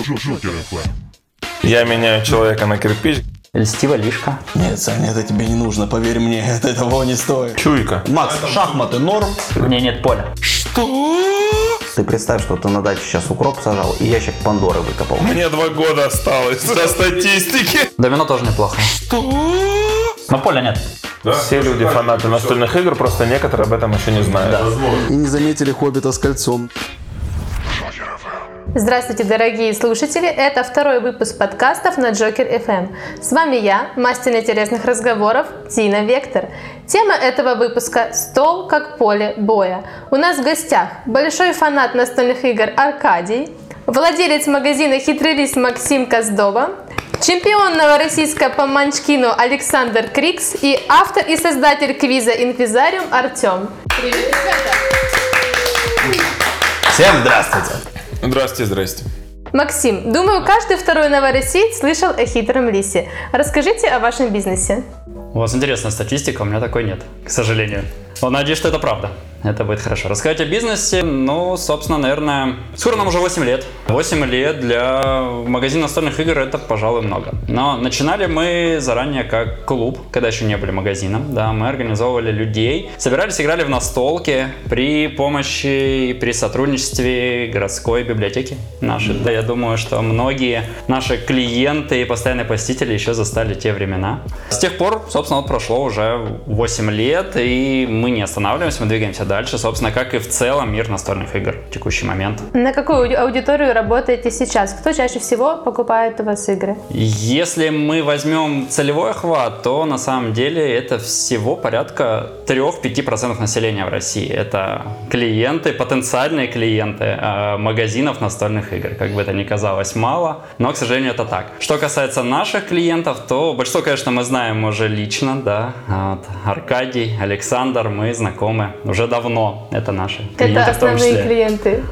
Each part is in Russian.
Джокер ФМ. Я меняю человека на кирпич. Льстива лишка. Нет, Саня, это тебе не нужно, поверь мне, это этого не стоит. Чуйка. Макс, шахматы норм? В ней нет поля. Что? Ты представь, что ты на даче сейчас укроп сажал и ящик Пандоры выкопал. Мне два года осталось до статистики. Домино тоже неплохо. Что? Но поля нет. Все люди фанаты настольных игр, просто некоторые об этом еще не знают. И не заметили Хоббита с кольцом. Здравствуйте, дорогие слушатели! Это второй выпуск подкастов на Джокер FM. С вами я, мастер интересных разговоров Тина Вектор. Тема этого выпуска – «Стол как поле боя». У нас в гостях большой фанат настольных игр Аркадий, владелец магазина «Хитрый лис» Максим Коздоба, чемпион новороссийска по манчкину Александр Крикс и автор и создатель квиза «Инквизариум» Артем. Привет, ребята! Всем здравствуйте. Здрасте, здрасте. Максим, думаю, каждый второй новороссиец слышал о хитром лисе. Расскажите о вашем бизнесе. У вас интересная статистика, у меня такой нет, к сожалению. Но надеюсь, что это правда. Это будет хорошо. Рассказать о бизнесе, ну, собственно, наверное, скоро нам уже 8 лет. 8 лет для магазина настольных игр это, пожалуй, много. Но начинали мы заранее как клуб, когда еще не были магазином. Да, мы организовывали людей, собирались, играли в настолки при помощи при сотрудничестве городской библиотеки нашей. Да, я думаю, что многие наши клиенты и постоянные посетители еще застали те времена. С тех пор, собственно, вот прошло уже 8 лет, и мы не останавливаемся, мы двигаемся дальше, собственно, как и в целом мир настольных игр в текущий момент. На какую ауди- аудиторию работаете сейчас? Кто чаще всего покупает у вас игры? Если мы возьмем целевой охват, то на самом деле это всего порядка 3-5% населения в России. Это клиенты, потенциальные клиенты э, магазинов настольных игр. Как бы это ни казалось мало, но, к сожалению, это так. Что касается наших клиентов, то большинство, конечно, мы знаем уже лично, да. Вот, Аркадий, Александр, мы знакомы уже давно. Это наши клиенты Это в том основные клиенты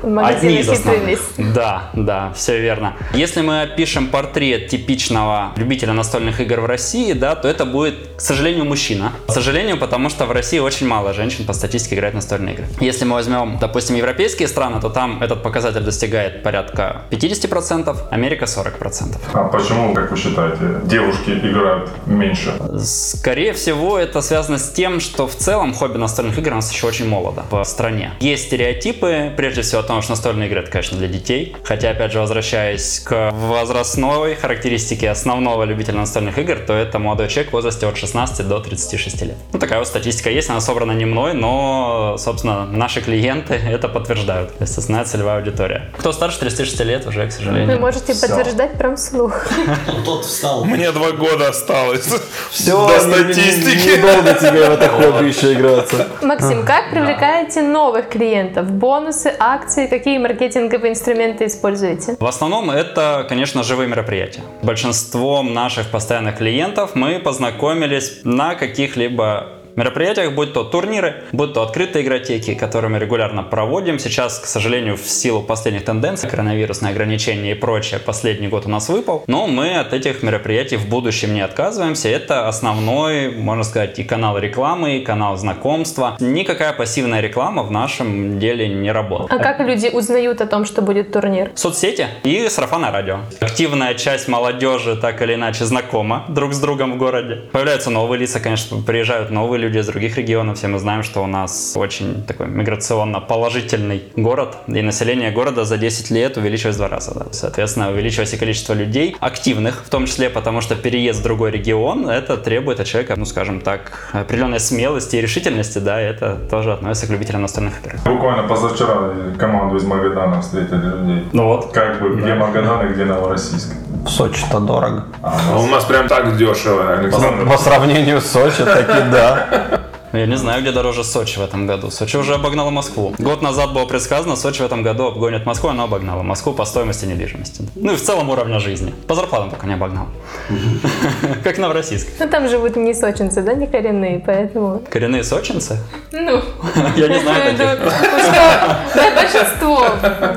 «Хитрый основных. лис». Да, да, все верно. Если мы опишем портрет типичного любителя настольных игр в России, да, то это будет, к сожалению, мужчина. К сожалению, потому что в России очень мало женщин по статистике играет в настольные игры. Если мы возьмем, допустим, европейские страны, то там этот показатель достигает порядка 50%, Америка 40%. А почему, как вы считаете, девушки играют меньше? Скорее всего, это связано с тем, что в целом хобби настольных игр у нас еще очень молодо в стране. Есть стереотипы, прежде всего о том, что настольные игры это, конечно, для детей. Хотя, опять же, возвращаясь к возрастной характеристике основного любителя настольных игр, то это молодой человек в возрасте от 16 до 36 лет. Ну, такая вот статистика есть, она собрана не мной, но, собственно, наши клиенты это подтверждают. То есть основная целевая аудитория. Кто старше 36 лет, уже, к Вы сожалению. можете подтверждать прям вслух. Тот встал. Мне два года осталось Все, до статистики. Недолго тебе в это хобби еще играться. Максим, как привлекаете новых клиентов? Бонусы, акции, какие маркетинговые инструменты используете? В основном это, конечно, живые мероприятия. Большинством наших постоянных клиентов мы познакомились на каких-либо мероприятиях, будь то турниры, будь то открытые игротеки, которые мы регулярно проводим. Сейчас, к сожалению, в силу последних тенденций, коронавирусные ограничения и прочее, последний год у нас выпал. Но мы от этих мероприятий в будущем не отказываемся. Это основной, можно сказать, и канал рекламы, и канал знакомства. Никакая пассивная реклама в нашем деле не работает. А как люди узнают о том, что будет турнир? Соцсети и сарафанное радио. Активная часть молодежи так или иначе знакома друг с другом в городе. Появляются новые лица, конечно, приезжают новые люди из других регионов. Все мы знаем, что у нас очень такой миграционно положительный город. И население города за 10 лет увеличилось в два раза. да. Соответственно, увеличилось и количество людей, активных в том числе, потому что переезд в другой регион, это требует от человека, ну скажем так, определенной смелости и решительности, да, и это тоже относится к любителям настольных игр. Буквально позавчера команду из Магадана встретили людей. Ну вот, Как бы, где Магадан и где Новороссийск. В Сочи-то дорого. А у нас прям так дешево, Александр. По сравнению с Сочи, таки да. Я не знаю, где дороже Сочи в этом году. Сочи уже обогнала Москву. Год назад было предсказано, Сочи в этом году обгонит Москву, она обогнала Москву по стоимости недвижимости. Ну и в целом уровня жизни. По зарплатам пока не обогнала. Как Новороссийск. Ну, там живут не сочинцы, да, не коренные, поэтому... Коренные сочинцы? Ну, Я не знаю ну, таких. большинство.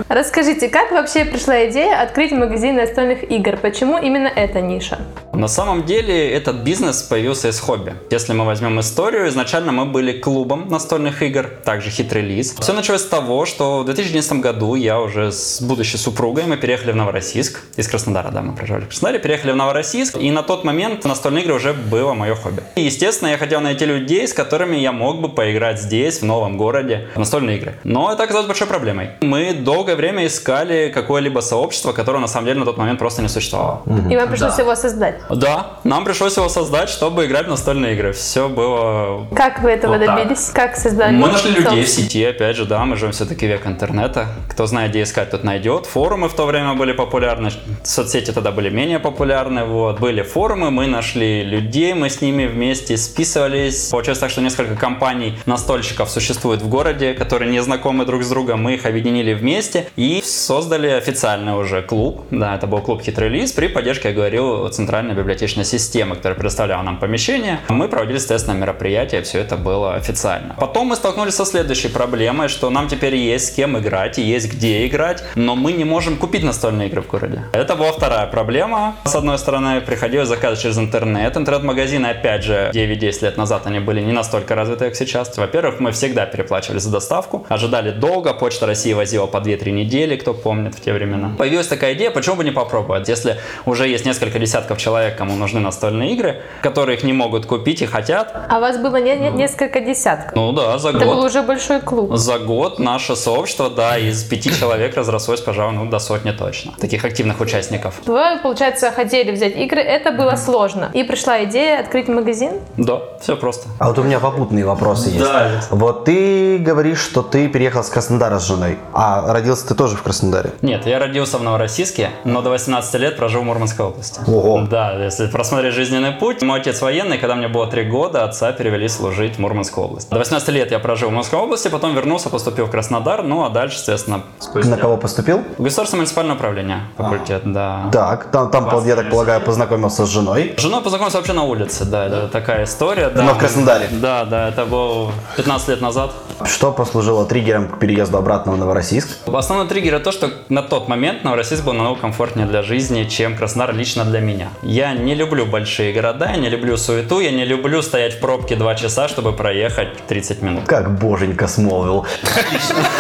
Расскажите, как вообще пришла идея открыть магазин настольных игр? Почему именно эта ниша? На самом деле этот бизнес появился из хобби. Если мы возьмем историю, изначально мы были клубом настольных игр, также хитрый лис. Все началось с того, что в 2011 году я уже с будущей супругой, мы переехали в Новороссийск, из Краснодара, да, мы проживали в Краснодаре, переехали в Новороссийск, и на тот момент настольные игры уже было мое хобби. И, естественно, я хотел найти людей, с которыми я мог бы поиграть здесь, в новом городе, в настольные игры. Но это оказалось большой проблемой. Мы долгое время искали какое-либо сообщество, которое на самом деле на тот момент просто не существовало. И вам пришлось его создать. Да, нам пришлось его создать, чтобы играть в настольные игры. Все было... Как вы этого Вот так. добились? Как создали? Мы нашли людей в сети, опять же, да, мы живем все-таки век интернета. Кто знает, где искать, тот найдет. Форумы в то время были популярны, соцсети тогда были менее популярны. Вот. Были форумы, мы нашли людей, мы с ними вместе списывались. Получилось так, что несколько компаний настольщиков существует в городе, которые не знакомы друг с другом. Мы их объединили вместе и создали официальный уже клуб. Да, это был клуб «Хитрый лис» при поддержке, я говорил, центральной библиотечной системы, которая предоставляла нам помещение. Мы проводили, естественно, мероприятия, все это было официально. Потом мы столкнулись со следующей проблемой, что нам теперь есть с кем играть и есть где играть, но мы не можем купить настольные игры в городе. Это была вторая проблема. С одной стороны, приходилось заказывать через интернет. Интернет-магазины, опять же, 9-10 лет назад они были не настолько развиты, как сейчас. Во-первых, мы всегда переплачивали за доставку, ожидали долго, Почта России возила по 2-3 недели, кто помнит в те времена. Появилась такая идея, почему бы не попробовать, если уже есть несколько десятков человек, кому нужны настольные игры, которые их не могут купить и хотят. А у вас было не- не- несколько десятков. Ну да, за Это был год. уже большой клуб. За год наше сообщество, да, из пяти человек разрослось, пожалуй, ну, до сотни точно. Таких активных участников. Вы, получается, хотели взять игры, это было сложно. И пришла идея открыть магазин. Да, все просто. А вот у меня попутные вопросы есть. Да. Вот ты говоришь, что ты переехал с Краснодара с женой, а родился ты тоже в Краснодаре. Нет, я родился в Новороссийске, но до 18 лет прожил в Мурманской области. Ого. Да, если просмотреть жизненный путь, мой отец военный, когда мне было 3 года, отца перевели служить в Мурманскую область. До 18 лет я прожил в Мурманской области, потом вернулся, поступил в Краснодар, ну а дальше, естественно, На кого поступил? в государственное муниципальное управление, факультет, да. Так, там, там я так полагаю, познакомился с женой. С женой познакомился вообще на улице, да, это такая история. Да. Но в Краснодаре. Да, да, это было 15 лет назад. Что послужило триггером к переезду обратно в Новороссийск? Основной триггер это то, что на тот момент Новороссийск был намного комфортнее для жизни, чем Краснодар лично для меня. Я не люблю большие города, я не люблю суету, я не люблю стоять в пробке 2 часа, чтобы проехать 30 минут. Как боженька смолвил.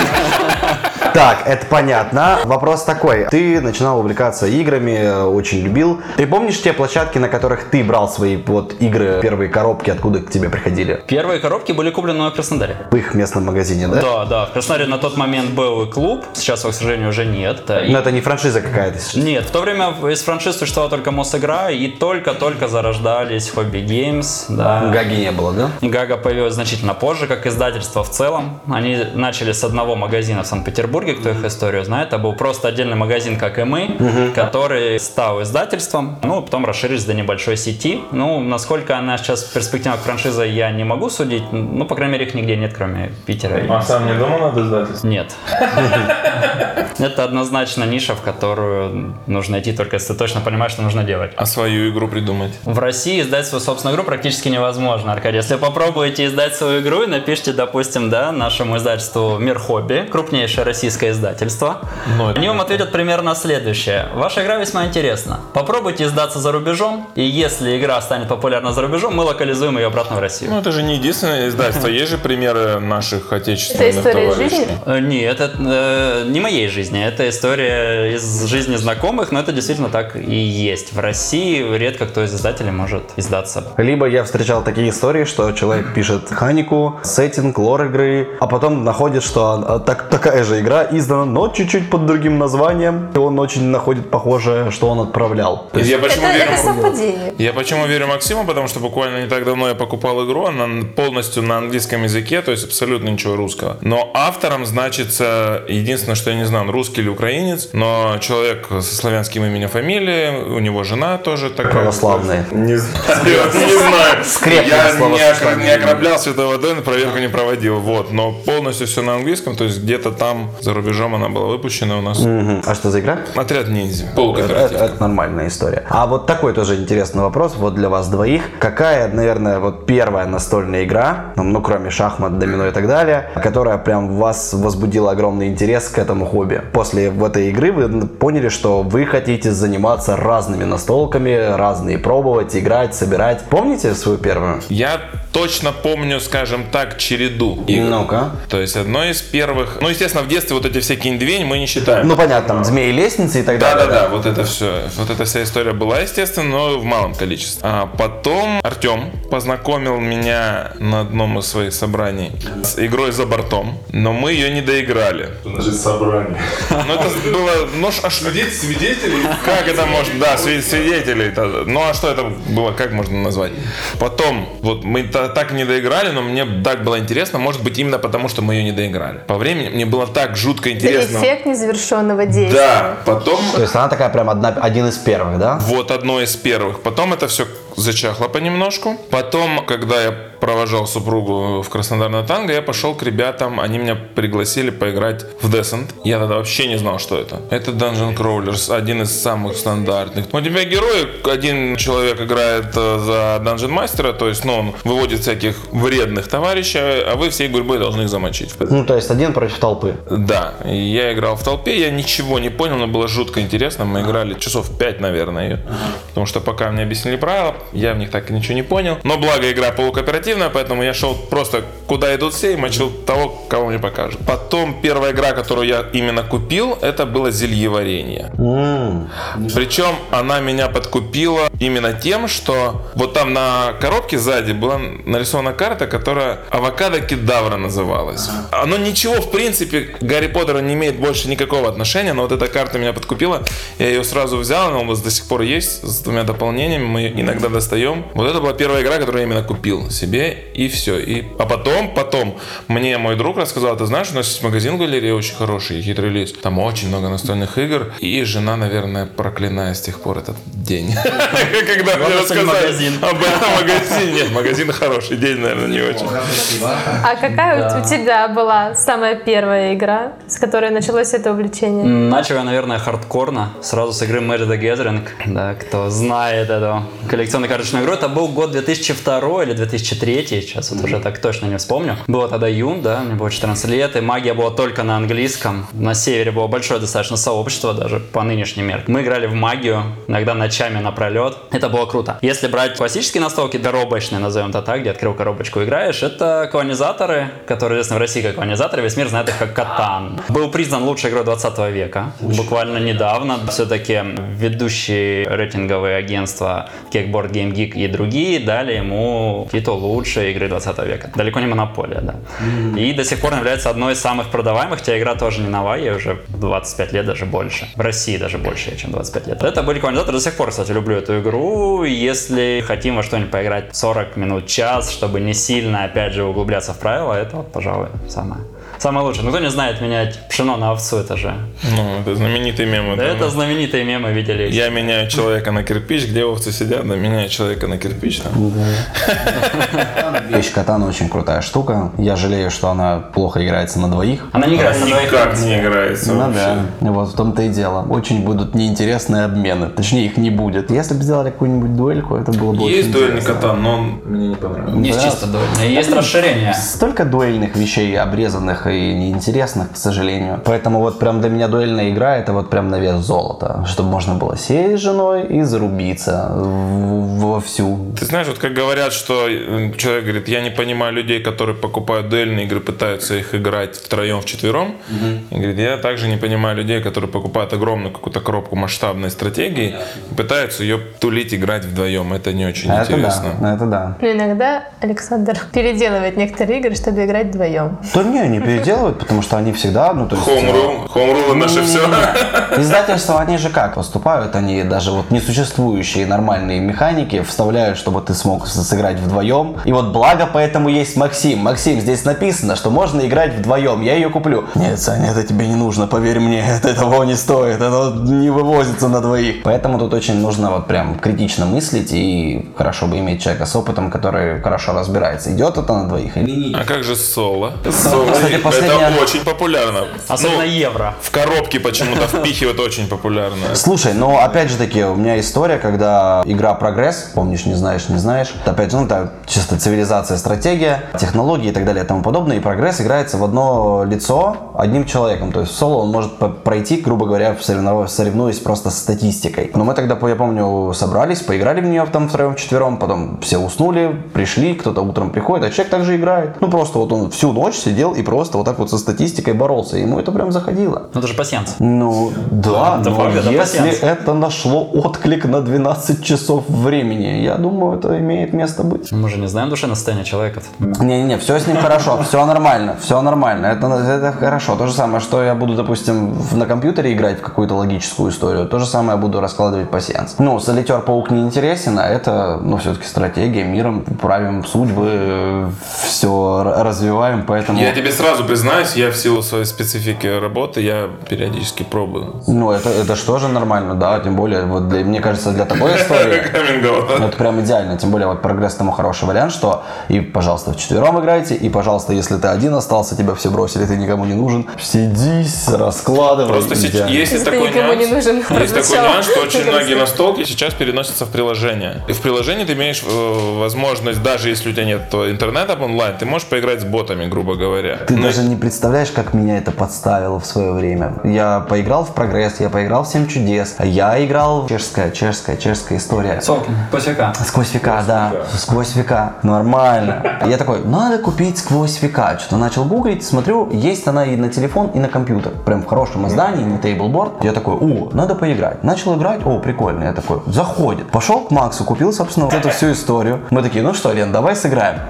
Так, это понятно. Вопрос такой. Ты начинал увлекаться играми, э, очень любил. Ты помнишь те площадки, на которых ты брал свои вот игры, первые коробки, откуда к тебе приходили? Первые коробки были куплены в Краснодаре. В их местном магазине, да? Да, да, в Краснодаре на тот момент был клуб, сейчас к сожалению, уже нет. И- Но это не франшиза какая-то. Нет, в то время из франшиз существовала только Мосигра, и только-только зарождались Хобби Геймс, да. Гаги не было, да? Гага появилась значительно позже, как издательство в целом. Они начали с одного магазина в Санкт-Петербурге, кто их историю знает. Это был просто отдельный магазин, как и мы, который стал издательством. Ну, потом расширились до небольшой сети. Ну, насколько она сейчас перспективна как франшиза, я не могу судить. Ну, по крайней мере, их нигде нет, кроме Питера. А сам не думал над издательством? Нет. Это однозначно ниша, в которую нужно идти только если ты точно понимаешь, что нужно делать. А свою игру придумать? В России издать свою собственную игру практически невозможно, Аркадий. Если попробуете издать свою игру и напишите, допустим, да, нашему издательству Мир Хобби, крупнейшее российское издательство, Ну, это они вам ответят примерно следующее. Ваша игра весьма интересна. Попробуйте издаться за рубежом, и если игра станет популярна за рубежом, мы локализуем ее обратно в Россию. Ну, это же не единственное издательство. Есть же примеры наших отечественных Это история жизни? Э, Нет, это э, не моей жизни, это история из жизни знакомых, но это действительно так и есть. В России редко кто из издателей может издаться. Либо я встречал такие истории, что человек пишет механику, сеттинг, лор игры, а потом находит, что а, так, такая же игра издана, но чуть-чуть под другим названием, и он очень находит похожее, что он отправлял. То есть Я почему Это, верю? это совпадение. Я почему верю Максиму, потому что буквально не так давно я покупал игру, она полностью на английском языке, то есть абсолютно ничего русского. Но автором значится, единственное, что я не знаю, он русский или украинец, но человек со славянским именем фамилией, у него жена тоже такая. православные. Не знаю. Не знаю. Скрепное Я не, окроплял святой водой, проверку не проводил. Вот. Но полностью все на английском, то есть где-то там за за рубежом она была выпущена у нас. Мгм. А что за игра? Отряд ниндзя. Это, Полукооперативка. это нормальная история. А вот такой тоже интересный вопрос вот для вас двоих. Какая, наверное, вот первая настольная игра, ну, ну, кроме шахмат, домино и так далее, которая прям вас возбудила огромный интерес к этому хобби? После в этой игры вы поняли, что вы хотите заниматься разными настолками, разные пробовать, играть, собирать. Помните свою первую? Я точно помню, скажем так, череду игр. Ну-ка. То есть одно из первых... Ну, естественно, в детстве вот эти все киндвень мы не считаем. Ну, понятно, там змеи лестницы и так Да, далее. да, да, вот это все. Вот эта вся история была, естественно, но в малом количестве. А потом Артем познакомил меня на одном из своих собраний с игрой за бортом, но мы ее не доиграли. Значит, собрание. Ну, это было... Ну, а что- Свидетелей? Как это можно, да, сви- свидетелей. это- Ну а что это было, как можно назвать? Потом, вот мы та- так и не доиграли, но мне так было интересно, может быть, именно потому, что мы ее не доиграли. По времени мне было так жутко интересно. эффект незавершенного действия. Да, потом То есть она такая прям одна, один из первых, да? вот одно из первых. Потом это все зачахло понемножку. Потом, когда я провожал супругу в Краснодар на танго, я пошел к ребятам, они меня пригласили поиграть в Descent. Я тогда вообще не знал, что это. Это Dungeon Crawlers, один из самых стандартных. У тебя герой, один человек играет э, за Dungeon мастера, то есть, ну, он выводит всяких вредных товарищей, а вы всей гурьбой должны их замочить. Ну, то есть один против толпы. Да, я играл в толпе, я ничего не понял, но было жутко интересно. Мы играли часов 5, наверное, потому что пока мне объяснили правила, я в них так и ничего не понял. Но благо игра полукооперативная, поэтому я шел просто куда идут все и мочил того, кого мне покажут. Потом первая игра, которую я именно купил, это было зельеварение. М. Причем она меня подкупила именно тем, что вот там на коробке сзади была нарисована карта, которая авокадо кедавра называлась. Оно ничего, в принципе, к Гарри Поттеру не имеет больше никакого отношения, но вот эта карта меня подкупила. Я ее сразу взял, она у нас до сих пор есть, с двумя дополнениями, мы иногда достаем. Вот это была первая игра, которую я именно купил себе, и все. И... А потом, потом, мне мой друг рассказал, ты знаешь, у нас есть магазин в галерее очень хороший, хитрый лис. Там очень много настольных игр, и жена, наверное, проклиная с тех пор этот день. Когда мне рассказали об этом магазине. Нет, магазин хороший, день, наверное, не очень. А какая у тебя была самая первая игра, с которой началось это увлечение? Начал я, наверное, хардкорно, сразу с игры Magic the Gathering. Да, кто знает эту коллекционную карточную игру, это был год 2002 или 2003, сейчас вот уже так точно не вспомню. Было тогда июнь, да, мне было 14 лет, и магия была только на английском. На севере было большое достаточно сообщество, даже по нынешним меркам. Мы играли в магию, иногда ночами напролет. Это было круто. Если брать классические настолки, коробочные, назовем это так, где открыл коробочку играешь, это колонизаторы, которые известны в России как колонизаторы, весь мир знает их как Катан. Был признан лучшей игрой 20 века. Буквально недавно все-таки ведущие рейтинговые агентства Kickboard Game Geek и другие дали ему титул лучшей игры 20 века. Далеко не монополия, да. И до сих пор является одной из самых продаваемых, хотя игра тоже не новая, ей уже 25 лет, даже больше. В России даже больше, чем 25 лет. Это были колонизаторы, до сих пор, кстати, люблю эту игру. Если хотим во что-нибудь поиграть 40 минут, час, чтобы не сильно, опять же, углубляться в правила, это, вот, пожалуй, самое. Самое лучшее. Ну, кто не знает менять пшено на овцу, это же... Ну, это знаменитый мем. Да это, это знаменитые мемы видели. Я меняю человека на кирпич, где овцы сидят, да, меняю человека на кирпич. Вещь катана очень крутая штука. Я жалею, что она плохо играется на двоих. Она не играет на двоих. Никак не играется Ну да, вот в том-то и дело. Очень будут неинтересные обмены. Точнее, их не будет. Если бы сделали какую-нибудь дуэльку, это было бы Есть очень дуэльный интересно. катан, но он мне не понравился. Есть Да. чисто дуэльные. Есть расширение. Столько дуэльных вещей обрезанных и неинтересных, к сожалению. Поэтому вот прям для меня дуэльная игра это вот прям на вес золота. Чтобы можно было сесть с женой и зарубиться вовсю. Ты знаешь, вот как говорят, что э, человек говорит, я не понимаю людей, которые покупают дуэльные игры, пытаются их играть втроем, вчетвером. И говорит, я также не понимаю людей, которые покупают огромную какую-то коробку масштабной стратегии и пытаются ее тулить, играть вдвоем. Это не очень это интересно. да, это да. Но иногда Александр переделывает некоторые игры, чтобы играть вдвоем. То не, не переделывают, потому что они всегда, ну то есть... Home rule, home rule наше все. Издательства, они же как поступают? Они даже вот несуществующие нормальные механики вставляют, чтобы ты смог сыграть вдвоем. И вот благо поэтому есть Максим. Максим, здесь написано, что можно играть вдвоем. Я ее куплю. Нет, Саня, это тебе не нужно, поверь мне. Это того не стоит. Это не вывозится на двоих. Поэтому тут очень нужно вот прям критично мыслить и хорошо бы иметь человека с опытом, который хорошо разбирается. Идет это на двоих или нет. А как же соло? Соло. Кстати, последняя... Это очень популярно. Особенно Ну, евро. в коробке почему-то впихивают очень популярно. Слушай, ну опять же таки, у меня история, когда игра прогресс, помнишь, не знаешь, не знаешь. Опять же, ну, это чисто цивилизация, стратегия, технологии и так далее и тому подобное. И прогресс играется в одно лицо одним человеком. То есть в соло он может пройти, грубо говоря, в соревнов- соревнуясь просто с статистикой. Но мы тогда, я помню, собрались, поиграли в нее там втроем, четвером, потом все уснули, пришли, кто-то утром приходит, а человек также играет. Ну просто вот он всю ночь сидел и просто вот так вот со статистикой боролся. Ему это прям заходило. Ну, это же пассианс. Ну, да, Это но это если пассианс. это нашло отклик на 12 часов времени, я думаю, это имеет место быть. Мы же не знаем душевное состояние человека. Не-не-не, все с ним хорошо, все нормально, все нормально, это, это хорошо. То же самое, что я буду, допустим, на компьютере играть в какую-то логическую историю, то же самое я буду раскладывать пассианс. Ну, солитер паук не интересен, а это, ну, все-таки стратегия, миром правим судьбы, все развиваем, поэтому... Я тебе сразу признаюсь, я в силу своей специфики работы, я периодически пробую. Ну, это, это же тоже нормально, да, тем более, вот для, мне кажется, для такой истории... Ну, это прям идеально. Тем более, вот прогресс тому хороший вариант, что и, пожалуйста, в четвером играйте, и, пожалуйста, если ты один остался, тебя все бросили, ты никому не нужен, сидись, раскладывай. Просто Если такой никому не нюанс, нужен, есть такой нюанс, что очень многие настолки сейчас переносятся в приложение. И в приложении ты имеешь э, возможность, даже если у тебя нет э, интернета онлайн, ты можешь поиграть с ботами, грубо говоря. Ты Ну, даже не представляешь, как меня это подставило в свое время. Я поиграл в прогресс, я поиграл в 7 чудес, я играл в чешская, чешская, чешская история. Солкин, посека. Сквозь века, да. Сквозь века. Нормально. Я такой, надо купить сквозь века. Что-то начал гуглить, смотрю, есть она и на телефон, и на компьютер. Прям в хорошем издании, не тейблборд. Я такой, о, надо поиграть. Начал играть, о, прикольно. Я такой, заходит. Пошел к Максу, купил, собственно, вот эту всю историю. Мы такие, ну что, Лен, давай сыграем.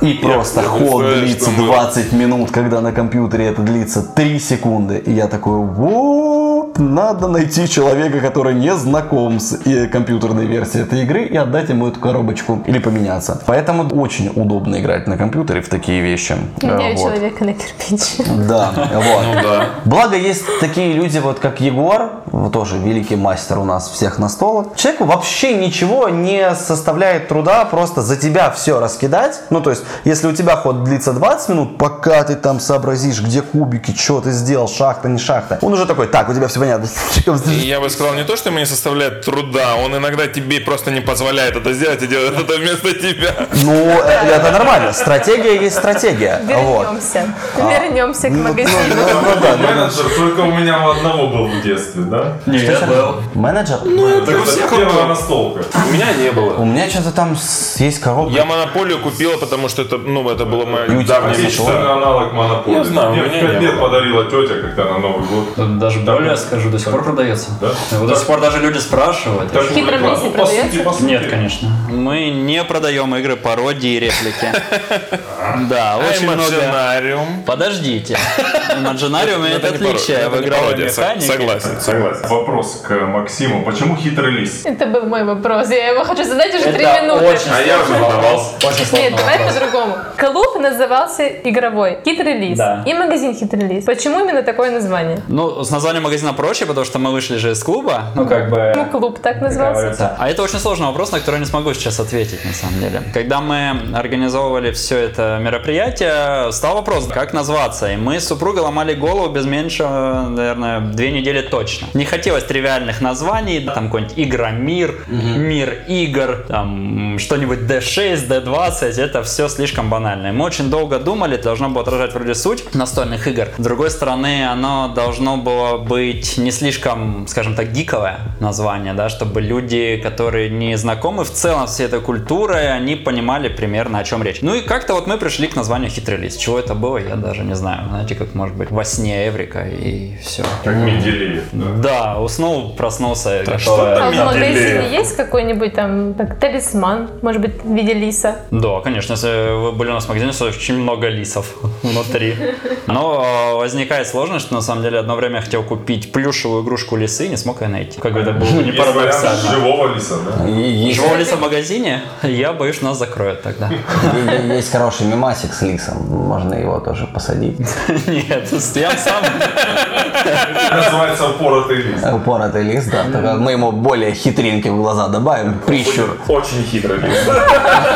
И просто я ход представляю, длится что мы- 20 минут, когда на компьютере это длится 3 секунды. И я такой, вот, надо найти человека, который не знаком с э, компьютерной версией этой игры и отдать ему эту коробочку или поменяться. Поэтому очень удобно играть на компьютере в такие вещи. Меняю Э, вот. человека на кирпич. Да, вот. Ну да. Благо есть такие люди, вот как Егор, вот тоже великий мастер у нас всех настолок. Человеку вообще ничего не составляет труда просто за тебя все раскидать. Ну, то есть, если у тебя ход длится 20 минут, пока ты там сообразишь, где кубики, что ты сделал, шахта, не шахта. Он уже такой, так, у тебя все понятно. Я бы сказал не то, что ему не составляет труда, он иногда тебе просто не позволяет это сделать и делает это вместо тебя. Ну, э, это нормально. Стратегия есть стратегия. Вернемся. Вернемся к Ну, магазину. ну, ну, да, ну, Менеджер только у меня у одного был в детстве, да? Нет, был. Менеджер? Это первая настолка. У меня не было. У меня что-то там есть коробка. Я монополию купила, потому что это, ну, это было мое у давнее аналог монополии. Я знаю, Мне у в меня 5 не лет было. подарила тетя, когда на Новый год. Даже более скажу, до сих пор продается. Да? До сих пор даже люди спрашивают. Так, продается? по сути. Нет, конечно. Мы не продаем игры пародии и реплики. Да, очень много. Подождите. Имаджинариум Это отличие в игровой механике. Согласен, согласен. Вопрос к Максиму. Почему хитрый лис? Это был мой вопрос. Я его хочу задать уже три минуты. А я уже сложный задавал. вопрос. Очень сложный Нет, давай по-другому. Клуб назывался игровой «Хитрый лис». И магазин «Хитрый лис». Почему именно такое название? Ну, с названием магазина проще, потому что мы вышли же из клуба. Ну, как бы... Ну, клуб так назывался. говорится. А это очень сложный вопрос, на который я не смогу сейчас ответить, на самом деле. Когда мы организовывали все это мероприятие, стал вопрос, как назваться. И мы с супругой ломали голову без меньше, наверное, две недели точно. Не хотелось тривиальных названий, там какой-нибудь Игромир, Мир игр, там что-нибудь D6, D20, это все слишком банально. И мы очень долго думали, должно было отражать вроде суть настольных игр. С другой стороны, оно должно было быть не слишком, скажем так, гиковое название, да, чтобы люди, которые не знакомы в целом с этой культурой, они понимали примерно о чем речь. Ну и как-то вот мы пришли к названию хитрый лист. Чего это было, я даже не знаю. Знаете, как может быть во сне Эврика и все. Как Менделеев. да. Да, уснул, проснулся. Так готовая- что там А в магазине есть какой-нибудь там так, талисман, может быть, в виде лиса? Да, конечно, если вы были у нас в магазине, то очень много лисов внутри. Но э, возникает сложность, что на самом деле одно время я хотел купить плюшевую игрушку лисы не смог ее найти. Как бы это было не парадоксально. живого лиса, да? Живого лиса в магазине, я боюсь, нас закроют тогда. есть хороший мемасик с лисом. Можно его тоже посадить. Нет, я сам Называется упоротый лист. Упоротый лист, да. Только мы ему более хитринки в глаза добавим. Прищур. Очень хитрый лист.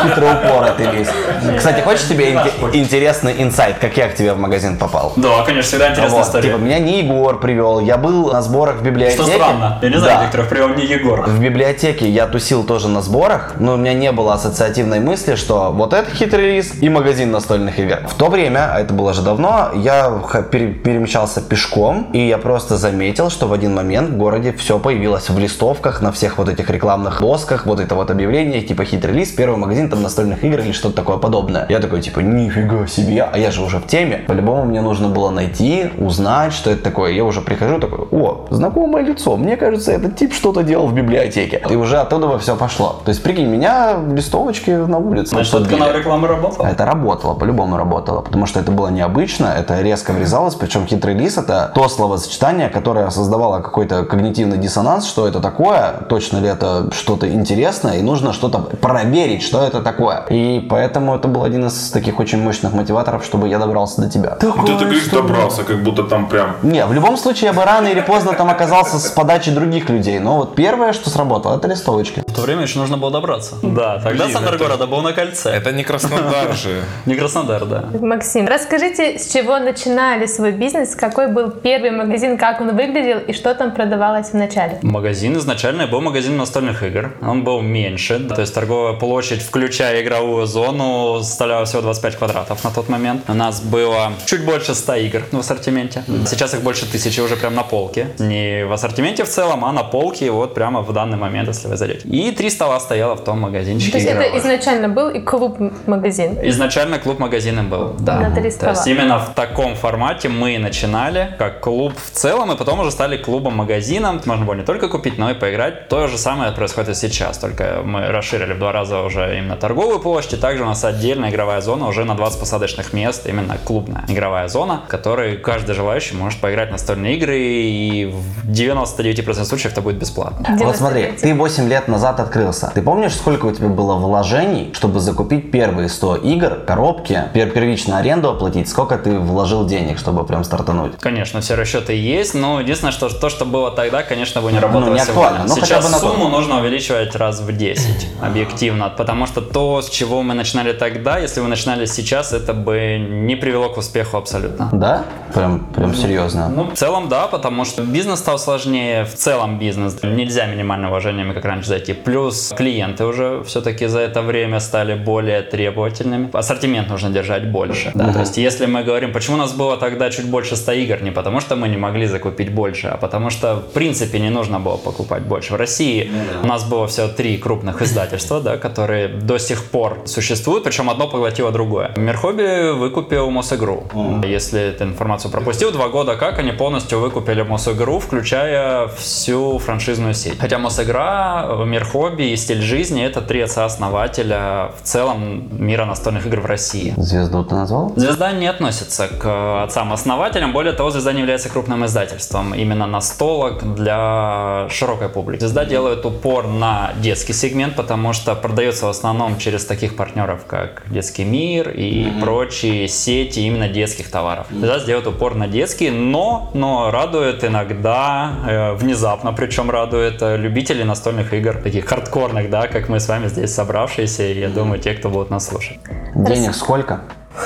Хитро упоротый лист. Кстати, хочешь тебе инте- интересный инсайт, как я к тебе в магазин попал? Да, конечно, всегда интересная история. Типа, меня не Егор привел, я был на сборах в библиотеке. Что странно. Я не знаю. Викторов привел не Егор. В библиотеке я тусил тоже на сборах, но у меня не было ассоциативной мысли, что вот это хитрый лис и магазин настольных игр. В то время, а это было же давно, я перемещался пешком, и я просто заметил, что в один момент в городе все появилось в листовках, на всех вот этих рекламных досках, вот это вот объявление, типа хитрый лис, первый магазин там настольных игр или что-то такое подобное. Я такой, типа, нифига себе, а я же уже в теме. По-любому мне нужно было найти, узнать, что это такое. Я уже прихожу такой, о, знакомое лицо, мне кажется, этот тип что-то делал в библиотеке. И уже оттуда все пошло. То есть, прикинь, меня листовочки на улице Значит, этот канал рекламы работал? Это работало, по-любому работало, потому что это было необычно, это резко врезалось, причем хитрый лис это то словосочетание, которое создавало какой-то когнитивный диссонанс, что это такое, точно ли это что-то интересное, и нужно что-то проверить, что это такое. И поэтому это был один из таких очень мощных мотиваторов, чтобы я добрался до тебя. Да ты говоришь, добрался, как будто там прям... Не, в любом случае я бы рано или поздно там оказался с подачи других людей, но вот первое, что сработало, это листовочки. В то время еще нужно было добраться. Да, тогда Блин, центр это- города был на кольце. Это не Краснодар же. Не Краснодар, да. Максим, расскажите, с чего начинали свой бизнес, какой был первый магазин, как он выглядел и что там продавалось в начале? Магазин изначально был магазин настольных игр. Он был меньше, то есть торговая площадь, включая игровую зону, составляла всего 25 квадратов на тот момент. У нас было чуть больше 100 игр в ассортименте. Сейчас их больше тысячи уже прям на полке. Не в ассортименте в целом, а на полке вот прямо в данный момент, если вы зайдете. И три стола стояло в том магазинчике То есть это игровых. изначально был и клуб-магазин. Изначально клуб магазином был, да. На три То есть стола. именно в таком формате мы начинали, как клуб в целом, и потом уже стали клубом-магазином. Можно было не только купить, но и поиграть. То же самое происходит и сейчас, только мы расширили в два раза уже именно торговую площадь, и также у нас отдельная игровая зона уже на 20 посадочных мест, именно клубная игровая зона, в которой каждый желающий может поиграть в настольные игры, и в 99% случаев это будет бесплатно. Вот смотри, 99. ты 8 лет назад открылся. Ты помнишь, сколько у тебя было вложений, чтобы закупить первые 100 игр, коробки, пер первичную аренду оплатить? Сколько ты вложил денег, чтобы прям стартануть? Конечно, все расчеты есть, но единственное, что то, что было тогда, конечно, бы не работало Ну, не сегодня. но Сейчас бы сумму нужно увеличивать раз в 10, объективно, потому что то, с чего мы начинали тогда, если вы начинали сейчас, это бы не привело к успеху абсолютно. Да? Прям, прям серьезно. Ну, в целом, да, потому что бизнес стал сложнее, в целом бизнес. Нельзя минимальными вложениями, как раньше, зайти. Плюс клиенты уже все-таки за это время стали более требовательными. Ассортимент нужно держать больше. Да? То есть, если мы говорим, почему у нас было тогда чуть больше 100 игр, не потому что мы не могли закупить больше, а потому что, в принципе, не нужно было покупать больше. В России у нас было всего три крупных издательства, да, которые до сих пор существуют, причем одно поглотило другое. Мирхоби выкупил Мосигру. Если эту информацию пропустил, два года как они полностью выкупили Мосигру, включая всю франшизную сеть. Хотя Мосигра, Мирхоби и Стиль жизни это три отца-основателя в целом мира настольных игр в России. Звезду ты назвал? Звезда не относится к отцам-основателям, более того, Звезда не является крупным издательством именно настолок для широкой публики. Звезда делает упор на детский сегмент, потому что продается в основном через таких партнеров, как Детский мир и прочие сети именно детских товаров. Звезда сделает упор на детские, но, но радует иногда, э, внезапно причем радует э, любителей настольных игр, таких хардкорных, да, как мы с вами здесь собравшиеся, и я думаю, те, кто будут нас слушать. Денег сколько?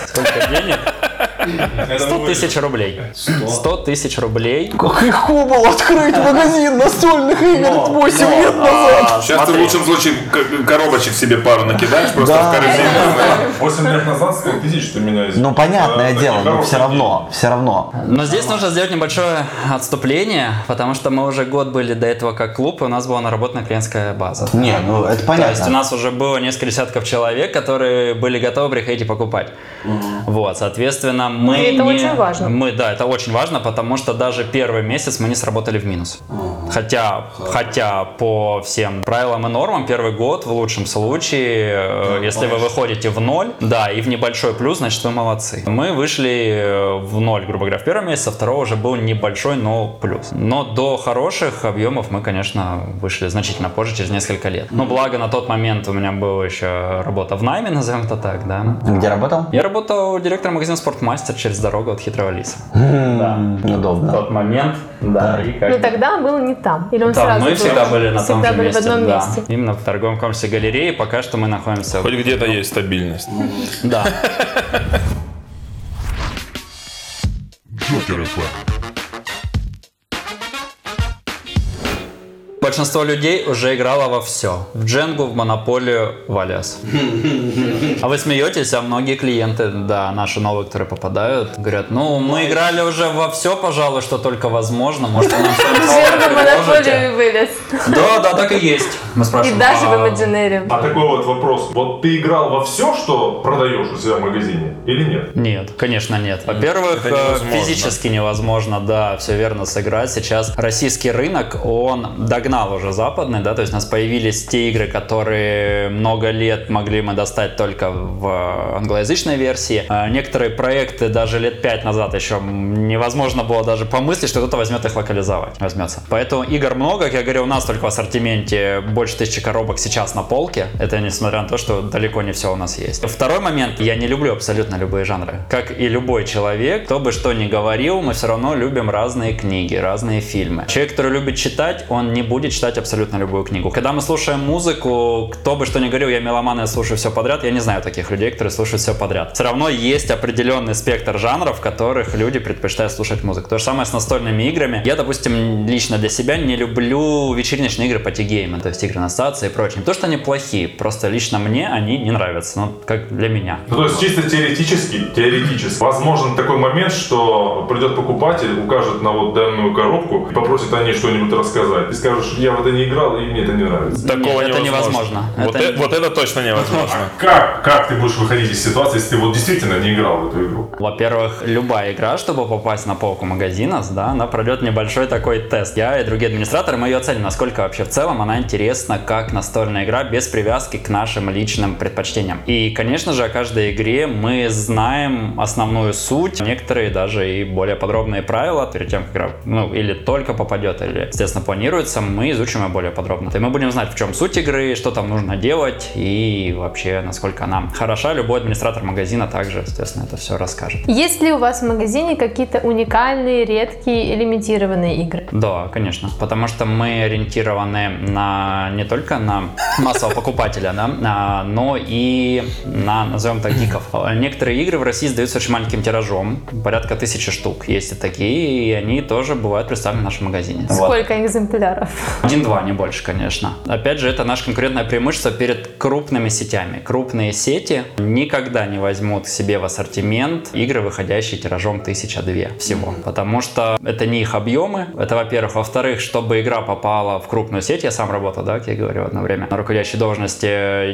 Сколько денег? 100 тысяч рублей. 100 тысяч рублей. Как легко было открыть магазин настольных игр 8 лет назад! Сейчас ты в лучшем случае коробочек себе пару накидаешь просто в корзину. 8 лет назад 100 тысяч ты меня Ну, понятное э, дело, но все равно, все равно. Но здесь нужно сделать небольшое отступление, потому что мы уже год были до этого как клуб, и у нас была наработана клиентская база. Не, ну это То есть у понятно. нас уже было несколько десятков человек, которые были готовы приходить и покупать. Вот, соответственно, мы И это не- очень важно. Мы, да, это очень важно, потому что даже первый месяц мы не сработали в минус. Хотя, хотя по всем правилам и нормам первый год в лучшем случае, э, если вы выходите в ноль, да, и в небольшой плюс, значит вы молодцы. Мы вышли э, в ноль, грубо говоря, в первом месяце, а второго уже был небольшой, но плюс. Но до хороших объемов мы, конечно, вышли значительно позже, через несколько лет. Но благо на тот момент у меня была еще работа в найме, назовем это так, да. Где работал? Я работал директором магазина «Спортмастер» через дорогу от Хитрого Лиса. Да. В Удобно. тот момент, да. И как Но бы- тогда он был не там. Или он да, сразу мы был? всегда были на том Всегда же были месте. в одном да. месте. Именно в торговом комплексе галереи. Пока что мы находимся... Хоть где-то есть стабильность. Да. Большинство людей уже играло во все. В Дженгу, в Монополию, в Алиас. А вы смеетесь, а многие клиенты, да, наши новые, которые попадают, говорят, ну, мы играли уже во все, пожалуй, что только возможно. Может, вы нам что-нибудь Джерго предложите?» монополию и вылез. Да, да, так и есть. Мы И спрашиваем, даже в «А Imaginary. А такой вот вопрос. Вот ты играл во все, что продаешь у себя в магазине или нет? Нет, конечно нет. Во-первых, э, невозможно. физически невозможно, да, все верно сыграть. Сейчас российский рынок, он догнал уже западный, да, то есть у нас появились те игры, которые много лет могли мы достать только в англоязычной версии. А Некоторые проекты даже лет пять назад еще невозможно было даже помыслить, что кто-то возьмет их локализовать, возьмется. Поэтому игр много, как я говорю, у нас только в ассортименте больше тысячи коробок сейчас на полке. Это несмотря на то, что далеко не все у нас есть. Второй момент, я не люблю абсолютно любые жанры. Как и любой человек, кто бы что ни говорил, мы все равно любим разные книги, разные фильмы. Человек, который любит читать, он не будет читать абсолютно любую книгу. Когда мы слушаем музыку, кто бы что ни говорил, я меломан, я слушаю все подряд, я не знаю таких людей, которые слушают все подряд. Все равно есть определенный спектр жанров, в которых люди предпочитают слушать музыку. То же самое с настольными играми. Я, допустим, лично для себя не люблю вечерничные игры по тигейму, то есть игры на стации и прочее. Не то, что они плохие, просто лично мне они не нравятся, ну, как для меня. Ну, то есть чисто теоретически, теоретически, возможен такой момент, что придет покупатель, укажет на вот данную коробку и попросит о ней что-нибудь рассказать. Ты скажешь, я в это не играл, и мне это не нравится. Такого это невозможно. Вот Это- э- вот это точно невозможно. Как, как ты будешь выходить из ситуации, если ты вот действительно не играл в эту игру? Во-первых, любая игра, чтобы попасть на полку магазина, да, она пройдет небольшой такой тест. Я и другие администраторы, мы ее оценим, насколько вообще в целом она интересна как настольная игра без привязки к нашим личным предпочтениям. И, конечно же, о каждой игре мы знаем основную суть, некоторые даже и более подробные правила перед тем, как игра, ну, или только попадет, или, естественно, планируется, мы изучим ее более подробно. И мы будем знать, в чем суть игры, что там нужно делать и вообще, насколько она хороша. Любой администратор магазина также, естественно, это все расскажет. Есть ли у вас в магазине какие-то уникальные, редкие, лимитированные игры? Да, конечно. Потому что мы ориентированы на не только на массового покупателя, да, а, но и на, назовем так, гиков. Некоторые игры в России сдаются очень маленьким тиражом, порядка тысячи штук. Есть и такие, и они тоже бывают представлены в нашем магазине. Вот. Сколько экземпляров? Один-два, не больше, конечно. Опять же, это наше конкурентное преимущество перед крупными сетями. Крупные сети никогда не возьмут к себе в ассортимент игры, выходящие тиражом тысяча-две всего. Потому что это не их объемы. Это, во-первых. Во-вторых, чтобы игра попала в крупную сеть, я сам работал, да, как я говорю, одно время на руководящей должности,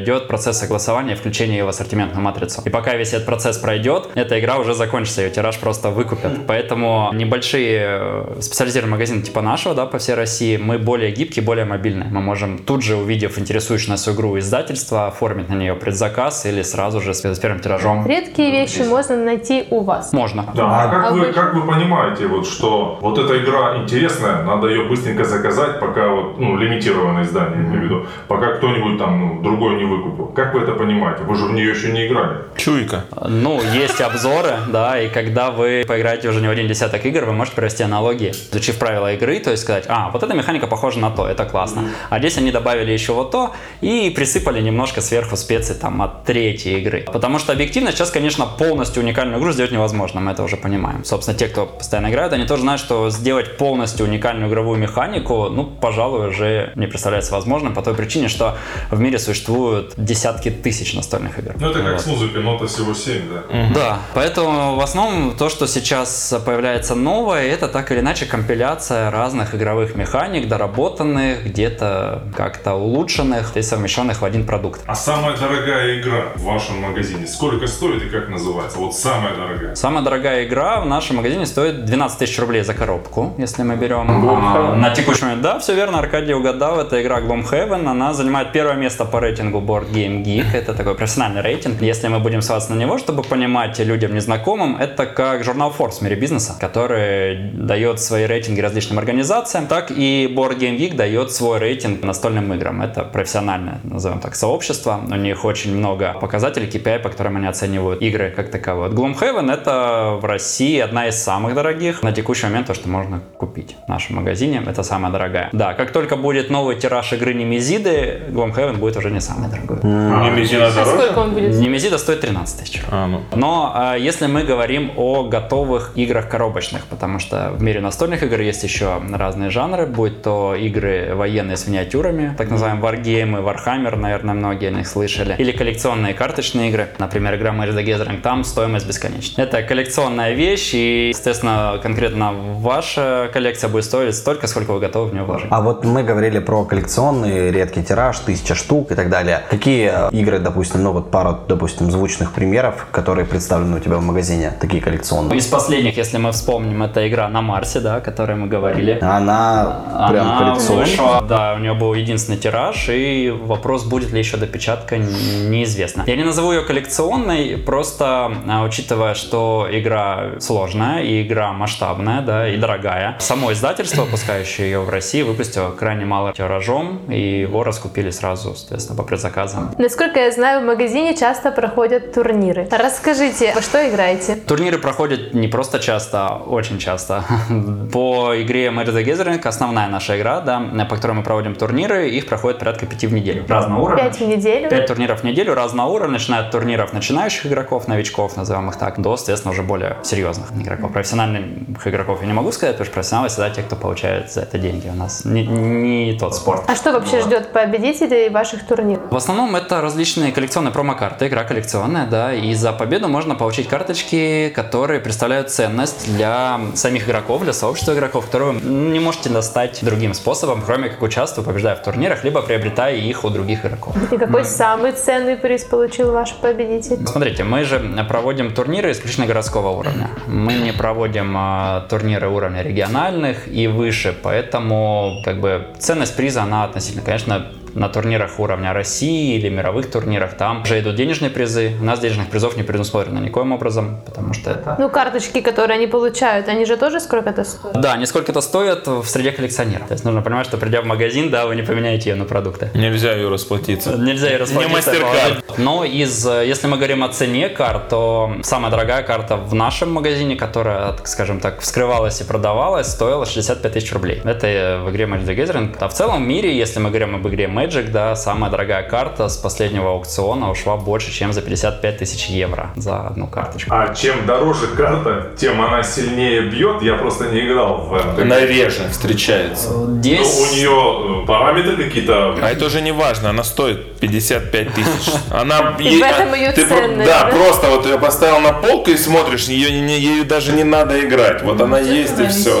идет процесс согласования и включения ее в ассортиментную матрицу. И пока весь этот процесс пройдет, эта игра уже закончится, ее тираж просто выкупят. Поэтому небольшие э, специализированные магазины типа нашего, да, по всей России, мы более гибкие, более мобильные. Мы можем тут же, увидев интересующую нас игру издательства, оформить на нее предзаказ или сразу же с с первым тиражом. Редкие вещи можно найти у вас. Можно. Да, а как, А вы, вы- как вы понимаете, вот, что вот эта игра интересная, надо ее быстренько заказать, пока вот, ну, лимитированное издание, я имею в виду, пока кто-нибудь там, ну, другой не выкупил. Как вы это понимаете? Вы же в нее еще не играли. Чуйка. Ну, есть обзоры, да, и когда вы поиграете уже не в один десяток игр, вы можете провести аналогии, изучив правила игры, то есть сказать, а, вот эта механика похожа на то, это классно. А здесь они добавили еще вот то и присыпали немножко сверху специй там от третьей игры. Потому что объективно сейчас, конечно, полностью уникальную игру сделать невозможно, мы это уже понимаем. Собственно, те, кто постоянно играют, они тоже знают, что сделать полностью уникальную игровую механику, ну, пожалуй, уже не представляется возможным по той причине, что в мире существуют десятки тысяч настольных игр. Ну, это как Вот. с музыкой, нота всего 7, да? Да, поэтому в основном то, что сейчас появляется новое, это так или иначе компиляция разных игровых механик, доработанных, где-то как-то улучшенных и совмещенных в один продукт. А самая дорогая игра в вашем магазине, сколько стоит и как называется? Вот самая дорогая. Самая дорогая игра в нашем магазине стоит 12 тысяч рублей за коробку, если мы берем. А, На текущий момент, да, все верно, Аркадий угадал, это игра Gloomhaven, она занимает первое место по рейтингу Board Game Geek, это такой профессиональный рейтинг. Если мы будем ссылаться на него, чтобы понимать людям незнакомым, это как журнал Forbes в мире бизнеса, который дает свои рейтинги различным организациям, так и Board Game Geek дает свой рейтинг настольным играм. Это профессиональное, назовем так, сообщество. У них очень много показателей, KPI, по которым они оценивают игры как таковые. Вот Gloomhaven это в России одна из самых дорогих. На текущий момент то, что можно купить в нашем магазине, это самая дорогая. Да, как только будет новый тираж игры Немезиды, Gloomhaven будет уже не самый дорогой. Немезина А сколько дороже? он будет? Немезида стоит 13 тысяч. А, ну. Но а, если мы говорим о готовых играх коробочных, потому что в мире настольных игр есть еще разные жанры, будь то игры военные с миниатюрами, так называемые варгеймы, Warhammer, наверное, многие о них слышали, или коллекционные карточные игры, например, игра Magic the Gathering, там стоимость бесконечна. Это коллекционная вещь, и, естественно, конкретно ваша коллекция будет стоить столько, сколько вы готовы в нее вложить. А вот мы говорили про коллекционный редкий тираж, тысяча штук и так далее. Какие игры, допустим, ну вот пару, допустим, звучных примеров, которые представлены у тебя в магазине, такие коллекционные? Из последних, если мы вспомним, это игра на Марсе, да, о которой мы говорили. Она прям Она вышла, да, у нее был единственный тираж, и вопрос, будет ли еще допечатка, неизвестно. Я не назову ее коллекционной, просто а, учитывая, что игра сложная, и игра масштабная, да, и дорогая. Само издательство, выпускающее ее в России, выпустило крайне мало тиражом, и его раскупили сразу, соответственно, по предзаказам. Насколько я знаю, в магазине часто проходят турниры. Расскажите, во что играете? Турниры проходят не просто часто, а очень часто. По игре Magic the Gathering, основная наша игра, да, по которой мы проводим турниры, их проходит порядка пяти в неделю. Разного уровня. Пять в неделю? Пять турниров в неделю разного уровня, начиная от турниров начинающих игроков, новичков, назовем их так, до, соответственно, уже более серьезных игроков. Профессиональных игроков я не могу сказать, потому что профессионалы всегда те, кто получает за это деньги. У нас не, не тот спорт. А что вообще ждет победителей ваших турниров? В основном это различные коллекционные промокарты, игра коллекционная, да, и за победу можно получить карточки, которые представляют ценность для самих игроков, для сообщества игроков, которые вы не можете достать другим способом, кроме как участвуя, побеждая в турнирах, либо приобретая их у других игроков. И какой самый ценный приз получил ваш победитель? Смотрите, мы же проводим турниры исключительно городского уровня. Мы не проводим а, турниры уровня региональных и выше, поэтому как бы ценность приза, она относительно, конечно, на турнирах уровня России или мировых турнирах, там уже идут денежные призы. У нас денежных призов не предусмотрено никоим образом, потому что это... Ну, карточки, которые они получают, они же тоже сколько-то стоят? Да, не сколько это стоит в среде коллекционеров. То есть нужно понимать, что придя в магазин, да, вы не поменяете ее на продукты. Нельзя ее расплатиться. Нельзя ее расплатиться. Не мастер-карт. Но из, э, если мы говорим о цене карт, то самая дорогая карта в нашем магазине, которая, скажем так, вскрывалась и продавалась, стоила 65 тысяч рублей. Это э, в игре Magic the Gathering. А в целом в мире, если мы говорим об игре Magic, да, самая дорогая карта с последнего аукциона ушла больше, чем за 55 тысяч евро за одну карточку. А чем дороже карта, тем она сильнее бьет. Я просто не играл в. Она реже встречается. Ну, Здесь... у нее э, параметры какие-то. А это уже не важно, она стоит 55 тысяч. Она И в этом её ты про- ценность, Да, да? просто вот ее поставил на полку и смотришь, ее, не, ею даже не надо играть. Вот она есть и все.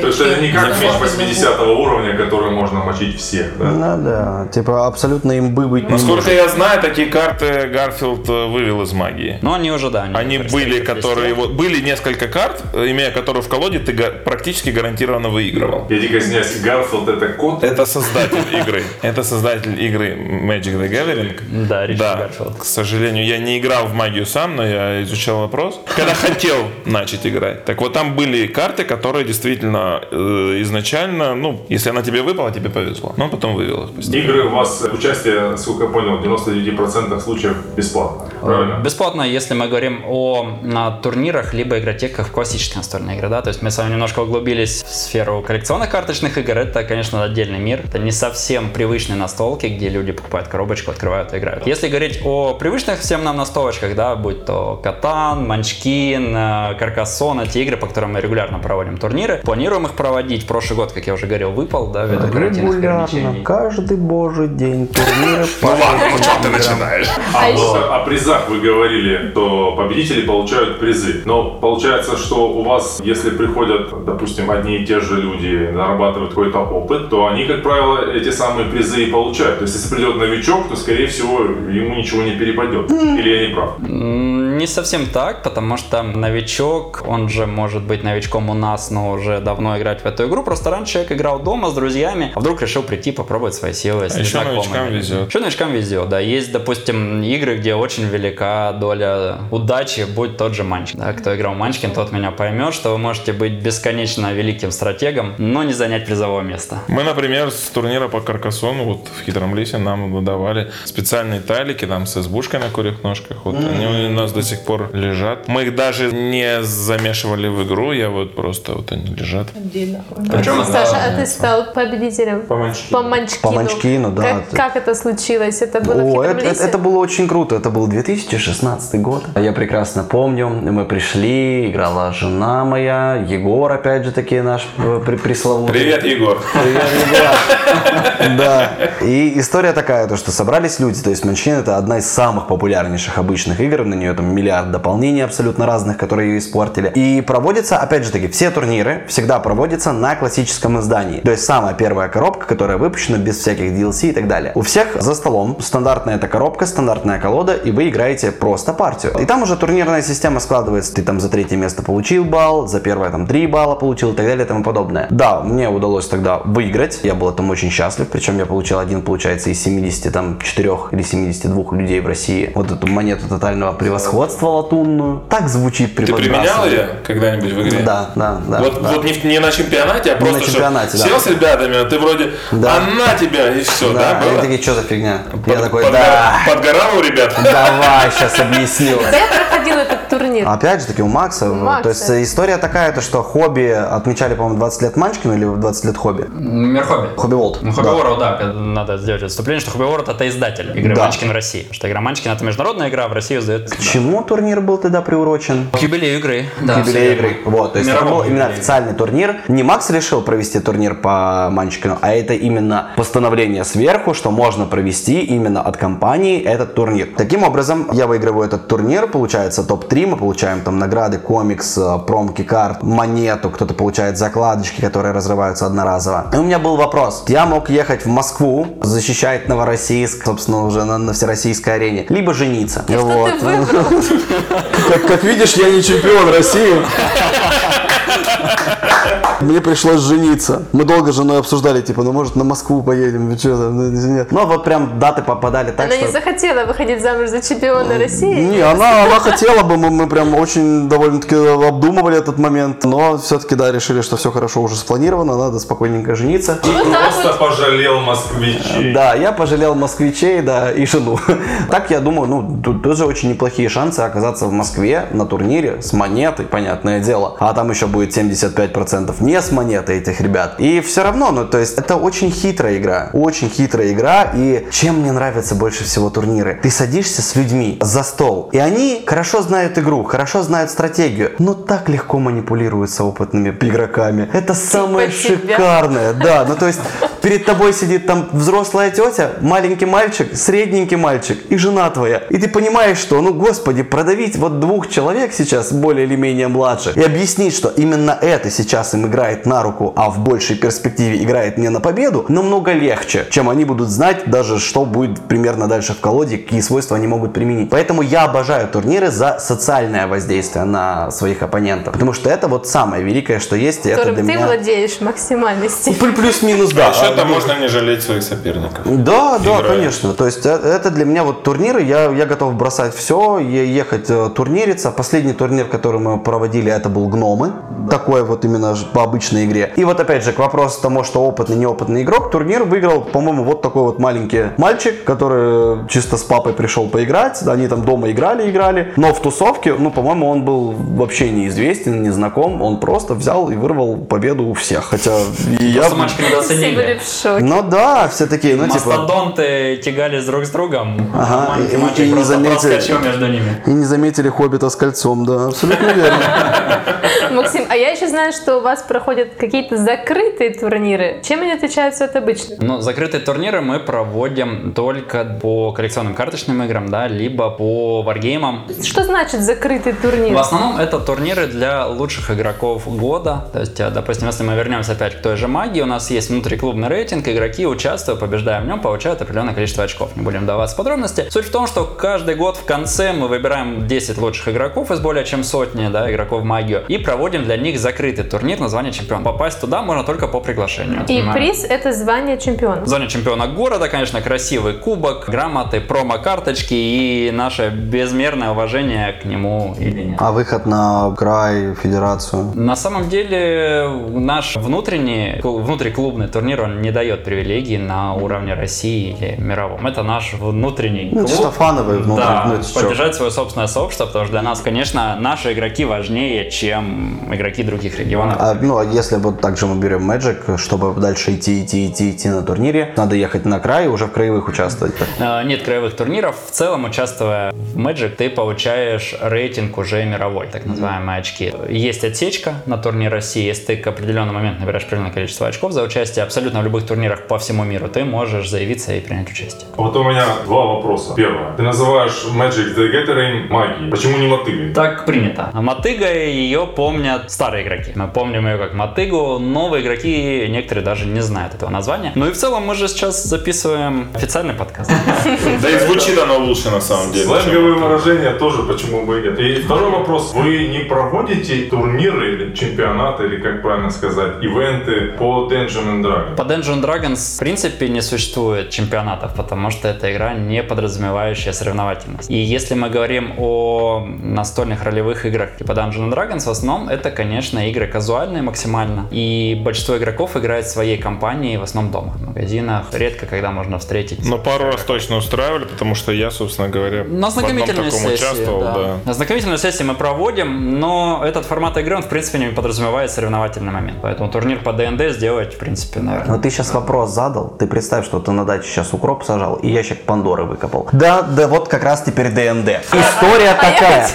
То есть это не как меч 80 уровня, который можно мочить всех, да? Ну да, типа абсолютно имбы быть не Насколько может. я знаю, такие карты Гарфилд э, вывел из магии. Но они уже, да. Они были, которые вот были несколько карт, имея которые в колоде, ты га- практически гарантированно выигрывал. Я дико извиняюсь, Гарфилд это кот? Это создатель игры. Это создатель игры Magic the Gathering. Да, Ричард Да, Гарфилд. к сожалению, я не играл в магию сам, но я изучал вопрос. Когда хотел начать играть. Так вот, там были карты, которые действительно э, изначально, ну, если она тебе выпала, тебе повезло. Но потом вывел их постепенно. Игры у вас э, участие, сколько я понял, в 99% случаев бесплатно. Правильно? Бесплатно, если мы говорим о на турнирах, либо игротеках в классические настольные игры, да, то есть мы с вами немножко углубились в сферу коллекционных карточных игр, это, конечно, отдельный мир, это не совсем привычные настолки, где люди покупают коробочку, открывают и играют. Если говорить о привычных всем нам настолочках, да, будь то Катан, Манчкин, э, Каркасон, эти игры, по которым мы регулярно проводим турниры, планируем их проводить, прошлый год, как я уже говорил, выпал, да, ввиду карантинных ограничений. каждый божий день турниры Ну ладно, ну что ты начинаешь? А, А о призах вы говорили, что победители получают призы. Но получается, что у вас, если приходят, допустим, одни и те же люди, нарабатывают какой-то опыт, то они, как правило, эти самые призы и получают. То есть, если придет новичок, то, скорее всего, ему ничего не перепадет. Или я не прав? Не совсем так, потому что новичок, он же может быть новичком у нас, но уже давно играть в эту игру просто ресторан человек играл дома с друзьями, а вдруг решил прийти попробовать свои силы с А еще незнакомыми. новичкам везет. Еще новичкам везет, да. Есть, допустим, игры, где очень велика доля удачи, будь тот же Манчкин. Да, кто играл в Манчкин, тот меня поймет, что вы можете быть бесконечно великим стратегом, но не занять призового места. Мы, например, с турнира по Каркасону вот в Хитром Лисе нам выдавали специальные талики там с избушкой на курьих ножках. Вот они у нас до сих пор лежат. Мы их даже не замешивали в игру, я вот просто вот они лежат. Причем это- Саша, а ты стал победителем По Манчкину. по Манчкину. По Манчкину, да. Как, как это случилось? Это было в О, Хитром это, лисе? это было очень круто. Это был 2016 год. Я прекрасно помню. Мы пришли, играла жена моя, Егор, опять же таки, наш э, пресловутый. Привет, Егор. Да. И история такая, то, что собрались люди. То есть Манчкин это одна из самых популярнейших обычных игр. На нее там миллиард дополнений абсолютно разных, которые ее испортили. И проводится, опять же таки, все турниры всегда проводятся на классическом издании. То есть самая первая коробка, которая выпущена без всяких DLC и так далее. У всех за столом стандартная эта коробка, стандартная колода, и вы играете просто партию. И там уже турнирная система складывается. Ты там за третье место получил балл, за первое там 3 балла получил и так далее и тому подобное. Да, мне удалось тогда выиграть. Я был этому очень счастлив. Причем я получил один, получается, из 74 или 72 людей в России. Вот эту монету тотального превосходства латунную. Так звучит Ты применял ее когда-нибудь в игре? Да, да, да. вот, да. вот не, не на чемпионате, а Не на просто чтоб чемпионате, да. сел с ребятами, а ты вроде Да. «А на тебя и все, да, Да, они было? такие, что за фигня? Я Под- такой, подгора- да, Подгорал у ребят? давай, сейчас объясню. Где проходил этот турнир? Опять же таки у Макса. Макса. То есть э, история такая, то что хобби отмечали, по-моему, 20 лет Манчкину или 20 лет хобби? Мир хобби. Хобби Волт. Ну, Хобби World, да, надо сделать отступление, что Хобби World это издатель игры Да. Манчкин в России. Что игра Манчкин это международная игра, в России издает... К чему турнир был тогда приурочен? К юбилею игры. К Да, юбилею игры. Вот, то есть это был именно официальный турнир. Не Макс решил провести турнир по Манчкину, а это именно постановление сверху, что можно провести именно от компании этот турнир. Таким образом, я выигрываю этот турнир, получается топ-3, мы получаем там награды, комикс, э, промки карт, монету, кто-то получает закладочки, которые разрываются одноразово. И у меня был вопрос. Я мог ехать в Москву, защищать Новороссийск, собственно, уже на, на всероссийской арене, либо жениться. Что Вот. ты выбрал? Как, как видишь, я не чемпион России. Мне пришлось жениться. Мы долго с женой обсуждали, типа, ну может на Москву поедем, что там, ну, нет. Ну вот прям даты попадали так, Она что... не захотела выходить замуж за чемпиона России. Не, она, она хотела бы, мы, мы прям очень довольно-таки обдумывали этот момент, но все-таки, да, решили, что все хорошо уже спланировано, надо спокойненько жениться. Ты просто пожалел москвичей. Да, я пожалел москвичей, да, и жену. Так, я думаю, ну, тут тоже очень неплохие шансы оказаться в Москве на турнире с монетой, понятное дело. А там еще будет 75% не с монетой этих ребят. И все равно, ну, то есть, это очень хитрая игра. Очень хитрая игра. И чем мне нравятся больше всего турниры? Ты садишься с людьми за стол, и они хорошо знают игру, хорошо знают стратегию, но так легко манипулируют с опытными игроками. Это самое тебя. шикарное шикарная, да. Ну, то есть, перед тобой сидит там взрослая тетя, маленький мальчик, средненький мальчик и жена твоя. И ты понимаешь, что, ну, господи, продавить вот двух человек сейчас, более или менее младших, и объяснить, что именно это сейчас им играет на руку, а в большей перспективе играет не на победу, намного легче, чем они будут знать даже, что будет примерно дальше в колоде, какие свойства они могут применить. Поэтому я обожаю турниры за социальное воздействие на своих оппонентов, потому что это вот самое великое, что есть, и это которым для ты меня... владеешь максимальной. Плю- Плюс-минус, да. Еще там можно не жалеть своих соперников. Да, да, конечно. То есть э, это для меня вот турниры, я, я готов бросать все, ехать э, турнириться. Последний турнир, который мы проводили, это был гномы. Такое вот именно по обычной игре. И вот опять же, к вопросу тому, что опытный, неопытный игрок, турнир выиграл, по-моему, вот такой вот маленький мальчик, который чисто с папой пришел поиграть. Они там дома играли, играли. Но в тусовке, ну, по-моему, он был вообще неизвестен, незнаком. Он просто взял и вырвал победу у всех. Хотя и я... Были недооценили. в шоке. Ну да, все такие, ну типа... Мастодонты тягались друг с другом, Ага, и- и не просто заметили. проскочил между ними. И не заметили Хоббита с кольцом, да, абсолютно верно. Максим, а я еще знаю, что у вас проходят какие-то закрытые турниры. Чем они отличаются от обычных? Ну, закрытые турниры мы проводим только по коллекционным карточным играм, да, либо по варгеймам. Что значит закрытый турнир? В основном это турниры для лучших игроков года. То есть, э, допустим, если мы вернемся опять к той же магии, у нас есть внутриклубный рейтинг, игроки участвуют, побеждая в нем, получают определенное количество очков. Не будем даваться подробности. Суть в том, что каждый год в конце мы выбираем 10 лучших игроков из более чем сотни да, игроков в магию и проводим для них закрытый турнир, называемый звание чемпиона. Попасть туда можно только по приглашению. И На- приз это звание чемпиона. Звание чемпиона города, конечно, красивый кубок, грамоты, промо-карточки и наше безмерное уважение к нему или нет. А выход на край, федерацию? На самом деле наш внутренний, клу- внутриклубный турнир, он не дает привилегий на уровне России или мировом. Это наш внутренний Ну, клуб. чисто фановый внутрь, Да, ну, поддержать свое собственное сообщество, потому что для нас, конечно, наши игроки важнее, чем игроки других регионов. А, ну, а если вот так же мы берем Magic, чтобы дальше идти, идти, идти, идти на турнире, надо ехать на край и уже в краевых участвовать. Э, Нет краевых турниров. В целом, участвуя в Magic, ты получаешь рейтинг уже мировой, так называемые очки. Есть отсечка на турнир России. Если ты к определенному моменту набираешь определенное количество очков за участие абсолютно в любых турнирах по всему миру, ты можешь заявиться и принять участие. Вот у меня два вопроса. Первое. Ты называешь Magic the Gathering магией. Почему не мотыгой? Так принято. А Мотыга ее помнят старые игроки. Мы помним ее как Мотыгу. Новые игроки, некоторые даже не знают этого названия. Ну и в целом мы же сейчас записываем официальный подкаст. Да и звучит оно лучше на самом деле. Сленговые выражения тоже почему бы и нет. И второй вопрос. Вы не проводите турниры или чемпионаты, или как правильно сказать, ивенты по Dungeon and Dragon? По Dungeon Dragons в принципе не существует чемпионатов, потому что это игра, не подразумевающая соревновательность. И если мы говорим о настольных ролевых играх типа Dungeon Dragons, в основном это, конечно, игры казуальные максимально. И большинство игроков играет в своей компании, в основном дома, в магазинах. Редко, когда можно встретить. Но пару раз точно устраивали, потому что я, собственно говоря, На в одном знакомительной таком сессии, участвовал, да. да. На ознакомительной сессии мы проводим, но этот формат игры, он, в принципе, не подразумевает соревновательный момент. Поэтому турнир по ДНД сделать, в принципе, наверное. Но ты сейчас вопрос задал. Ты представь, что ты на даче сейчас укроп сажал и ящик Пандоры выкопал. Да, да, вот как раз теперь ДНД. История такая.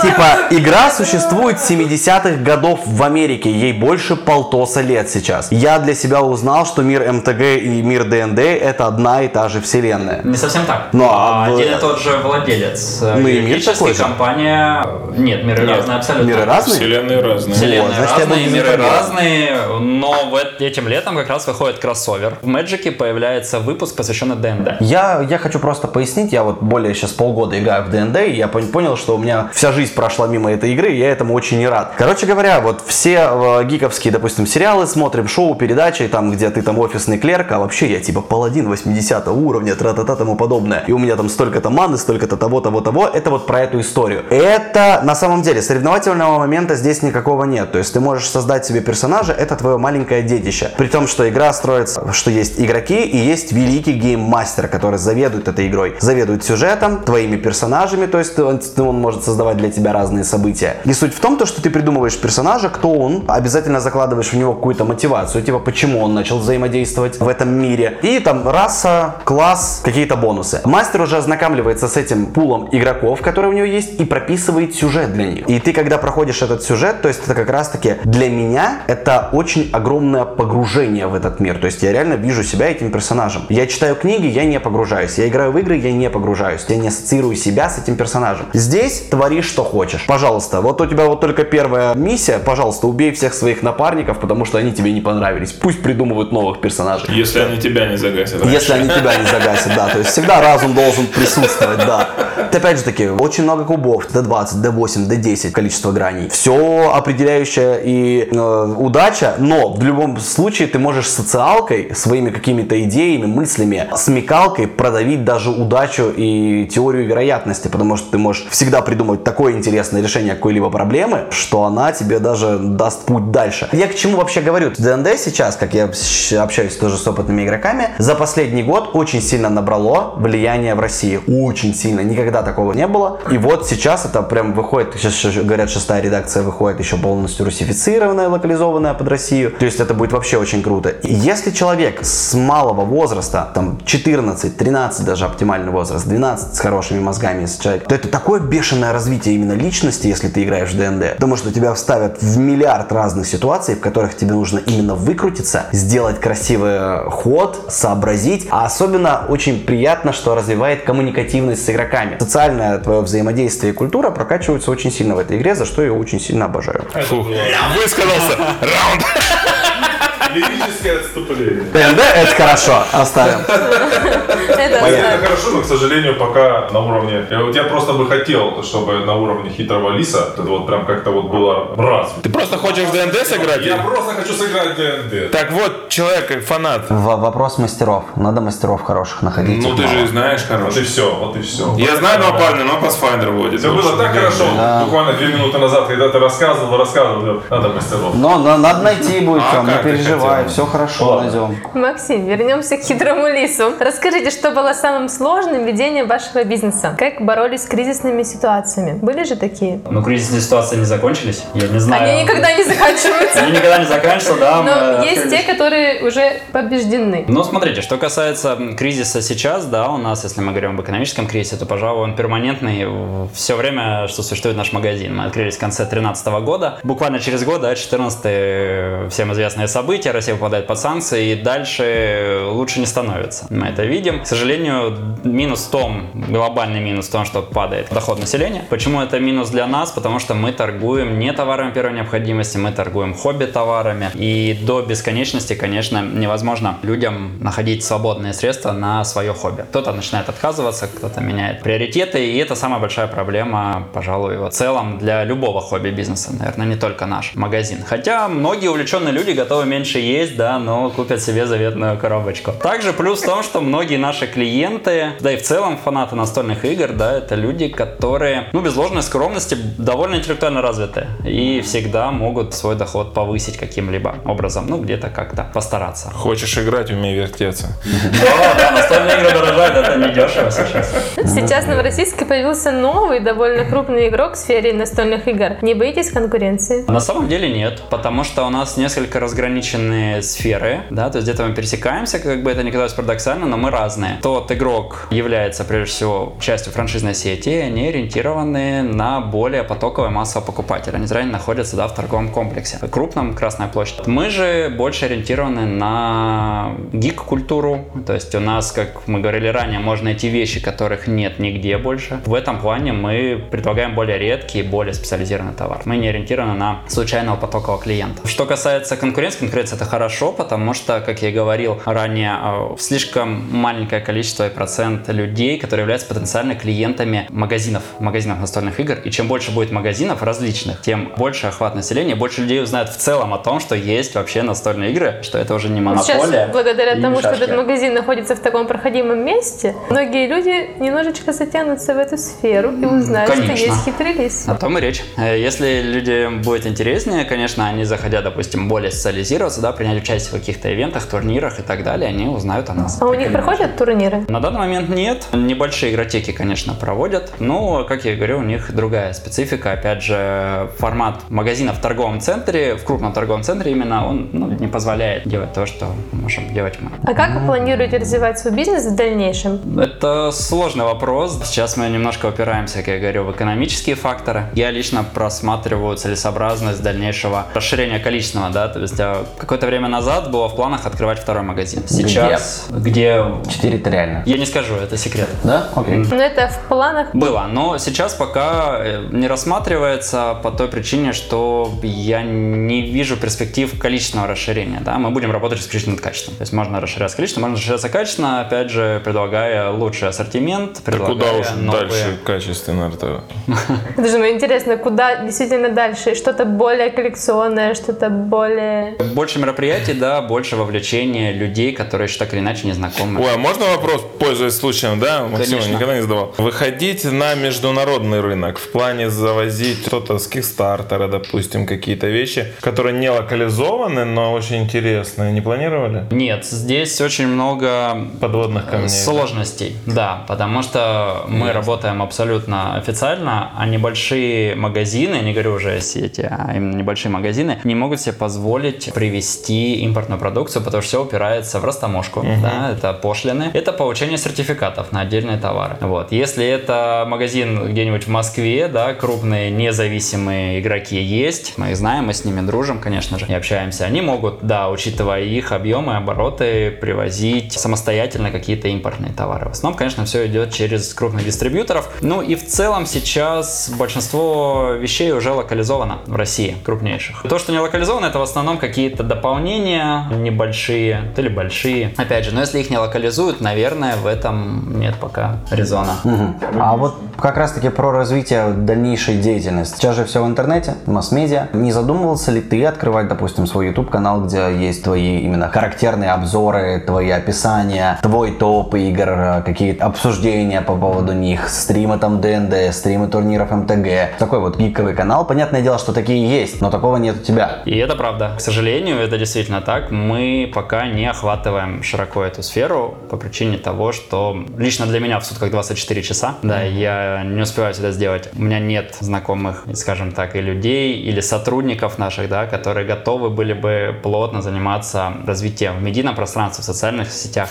Типа, игра существует с 70-х годов в Америке. Ей больше полтоса лет сейчас. Я для себя узнал, что мир MTG и мир ДНД это одна и та же вселенная. Не совсем так. Ну, а в- Один и тот же владелец. Ну, и мир такой же. компания... Нет, миры Нет, разные абсолютно. Миры разные? Вселенные разные. Вселенные Вот, разные, миры неинформирован. разные, но в этим летом как раз выходит кроссовер. В Мэджике появляется выпуск, посвященный ДНД. Я, я хочу просто пояснить, я вот более сейчас полгода играю в ДНД, и я пон- понял, что у меня вся жизнь прошла мимо этой игры, и я этому очень не рад. Короче говоря, вот все э, гиковские, допустим, сериалы смотрим, шоу, передачи, там, где ты там офисный клерк, а вообще я типа паладин 80 уровня, тра-та-та, тому подобное, и у меня там столько-то маны, столько-то того, того, того, это вот про эту историю. Это, на самом деле, соревновательного момента здесь никакого нет, то есть ты можешь создать себе персонажа, это твое маленькое детище. При том, что игра строится, что есть игроки и есть великий гейммастер, который заведует этой игрой. Заведует сюжетом, твоими персонажами, то есть он, он может создавать для тебя разные события. И суть в том, то, что ты придумываешь персонажа, кто он, обязательно закладываешь в него какую-то мотивацию, типа почему он начал взаимодействовать в этом мире. И там раса, класс, какие-то бонусы. Мастер уже ознакомливается с этим пулом игроков, которые у него есть, и прописывает сюжет для них. И ты, когда проходишь этот сюжет, то есть это как раз-таки для меня это очень огромное погружение в этот мир. То есть я реально вижу себя этим персонажем. Я читаю книги, я не погружаюсь. Я играю в игры, я не погружаюсь. Я не ассоциирую себя с этим персонажем. Здесь твори, что хочешь. Пожалуйста, вот у тебя вот только первая миссия, пожалуйста, убей всех своих напарников, потому что они тебе не понравились. Пусть придумывают новых персонажей. Если они тебя не загасят. раньше. Если они тебя не загасят, да. То есть всегда разум должен присутствовать, да. Опять же таки, очень много кубов, D20, D8, D10 количество граней. Все определяющая и э, удача, но в любом случае ты можешь социалкой, своими какими-то идеями, мыслями, смекалкой продавить даже удачу и теорию вероятности, потому что ты можешь всегда придумать такое интересное решение какой-либо проблемы, что она тебе даже даст путь дальше. Я к чему вообще говорю? ДНД сейчас, как я общаюсь тоже с опытными игроками, за последний год очень сильно набрало влияние в России. Очень сильно. Никогда такого не было. И вот сейчас это прям выходит, сейчас говорят, шестая редакция выходит еще полностью русифицированная, локализованная под Россию. То есть это будет вообще очень круто. И если человек с малого возраста, там 14, 13 даже оптимальный возраст, 12 с хорошими мозгами, если человек, то это такое бешеное развитие именно личности, если ты играешь в ДНД. Потому что тебя вставят в миллиард разных ситуаций, в которых тебе нужно именно выкрутиться, сделать красивый э, ход, сообразить. А особенно очень приятно, что развивает коммуникативность с игроками. Социальное твое взаимодействие и культура прокачиваются очень сильно в этой игре, за что я очень сильно обожаю. Фух. Высказался. Раунд. Лирическое отступление. ТНД это хорошо, оставим. Это хорошо, но, к сожалению, пока на уровне... я просто бы хотел, чтобы на уровне хитрого лиса это вот прям как-то вот было раз. Ты просто хочешь в ДНД сыграть? Я просто хочу сыграть ДНД. Так вот, человек фанат. В- Вопрос мастеров. Надо мастеров хороших находить. Ну ты же знаешь, Вот и все, вот и все. Я знаю два парня, но Pathfinder водит. Все было так хорошо, буквально две минуты назад, когда ты рассказывал, рассказывал, надо мастеров. Но на- надо найти будет, А не переживай, хотел? все хорошо Ладно. найдем. Максим, вернемся к хитрому лису. Расскажите, что было самым сложным в ведении вашего бизнеса? Как боролись с кризисными ситуациями? Были же такие? Ну, кризисные ситуации не закончились. Я не знаю. Они никогда не заканчиваются. Они никогда не заканчиваются, да. Но есть те, которые уже побеждены. Ну, смотрите, что касается кризиса сейчас, да, у нас, если мы говорим об экономическом кризисе, то, пожалуй, он перманентный все время, что существует наш магазин. Мы открылись в конце 2013 года. Буквально через год, да, 14 всем известные события, Россия попадает под санкции, и дальше лучше не становится. Мы это видим. К сожалению, минус в том, глобальный минус в том, что падает доход населения. Почему это минус для нас? Потому что мы торгуем не товарами первой необходимости, мы торгуем хобби-товарами. И до бесконечности, конечно, невозможно людям находить свободные средства на свое хобби. Кто-то начинает отказываться, кто-то меняет приоритеты, и это самая большая проблема, пожалуй, в целом для любого хобби-бизнеса, наверное, не только наш магазин. Хотя многие увлеченные люди готовы меньше есть, да, но купят себе заветную коробочку. Также плюс в том, что многие наши клиенты, да и в целом фанаты настольных игр, да, это люди, которые, ну, без ложной скромности, довольно интеллектуально развиты и всегда могут свой доход повысить каким-либо образом, ну, где-то как-то постараться. Хочешь играть, умей вертеться. Да, настольные игры дорожают, это не дешево сейчас. Сейчас в Новороссийске появился новый, довольно крупный игрок в сфере настольных игр. Не боитесь конкуренции? На самом деле нет, потому что у нас несколько разграниченные сферы, да, то есть где-то мы пересекаемся, как бы это ни казалось парадоксально, но мы разные. Тот игрок является прежде всего частью франшизной сети, и они ориентированы на более потоковое массового покупателя. Они заранее находятся, да, в торговом комплексе. Крупном Красная площадь. Мы же больше ориентированы на гик-культуру, то есть у нас, как мы говорили ранее, можно найти вещи, которых нет нигде больше. В этом плане мы предлагаем более редкий, более специализированный товар. Мы не ориентированы на случайного потокового клиента. Что касается конкуренции, конкуренция это хорошо, потому что, как я и говорил ранее, э, слишком маленькое количество и процент людей, которые являются потенциально клиентами магазинов, магазинов настольных игр. И чем больше будет магазинов различных, тем больше охват населения, больше людей узнают в целом о том, что есть вообще настольные игры, что это уже не монополия. Сейчас, благодаря тому, что шашки. этот магазин находится в таком проходимом месте, многие люди немножечко затянутся в эту сферу и узнают, что Конечно. есть хитрый лис. О том и речь. Э, Если людям будет интереснее, конечно, они, заходя, допустим, более социализироваться, да, принять участие в каких-то ивентах, турнирах и так далее, они узнают о нас. А у них или проходят турниры? На данный момент нет. Небольшие игротеки, конечно, проводят. Но, как я и говорю, у них другая специфика. Опять же, формат магазина в торговом центре, в крупном торговом центре именно, он ну, не позволяет делать то, что можем делать мы. А как вы планируете развивать свой бизнес в дальнейшем? Это сложный вопрос. Сейчас мы немножко упираемся, как я говорю, в экономические факторы. Я лично просматриваю целесообразность дальнейшего расширения количественного, да, то есть а, какое-то время назад было в планах открывать второй магазин. Сейчас, где... Четыре это реально. Я не скажу, это секрет. Да? Окей. Но это в планах. Было, но сейчас пока э, не рассматривается по той причине, что я не вижу перспектив количественного расширения. Да? Мы будем работать исключительно над качеством. То есть можно расширяться количественно, можно расширяться качественно, опять же, предлагая лучший ассортимент, предлагая куда уж новые... дальше качественно это? Даже мне интересно, куда действительно дальше? Что-то более коллекционное, что-то более... Больше мероприятий, да, больше вовлечения людей, которые еще так или иначе не знакомы. Ой, а можно вопрос, пользуясь случаем, да? Максим, Конечно. никогда не задавал. Выходить на международный рынок в плане завозить что-то с Кикстартера, допустим, какие-то вещи, которые не локализованы, но очень интересные. Не планировали? Нет, здесь очень много Подводных камней. Сложностей, да, потому что мы работаем абсолютно официально, а небольшие магазины, не говорю уже о сети, а именно небольшие магазины, не могут себе позволить привезти импортную продукцию, потому что все упирается в растаможку, да, это пошлины, это получение сертификатов на отдельные товары. Вот. Если это магазин где-нибудь в Москве, да, крупные независимые игроки есть, мы их знаем, мы с ними дружим, конечно же, и общаемся, они могут, да, учитывая их объемы, обороты, привозить самостоятельно какие-то импортные товары. В основном, конечно, все идет через крупных дистрибьюторов. Ну и в целом сейчас большинство вещей уже локализовано в России, крупнейших. То, что не локализовано, это в основном какие-то дополнения небольшие, то ли большие. Опять же, но если их не локализуют, наверное, в этом нет пока резона. А вот как раз-таки про развитие дальнейшей деятельности. Сейчас же все в интернете, масс-медиа. Не задумывался ли ты открывать, допустим, свой YouTube-канал, где есть твои именно характерные обзоры, твои описания, твой топ игр, какие-то обсуждения по поводу них, стримы там ДНД, стримы турниров МТГ. Такой вот гиковый канал. Понятное дело, что такие есть, но такого нет у тебя. И это правда. К сожалению, это действительно так. Мы пока не охватываем широко эту сферу по причине того, что лично для меня в сутках 24 часа. Да, я не успеваю это сделать. У меня нет знакомых, скажем так, и людей, или сотрудников наших, да, которые готовы были бы плотно заниматься развитием в медийном пространстве, в социальных сетях.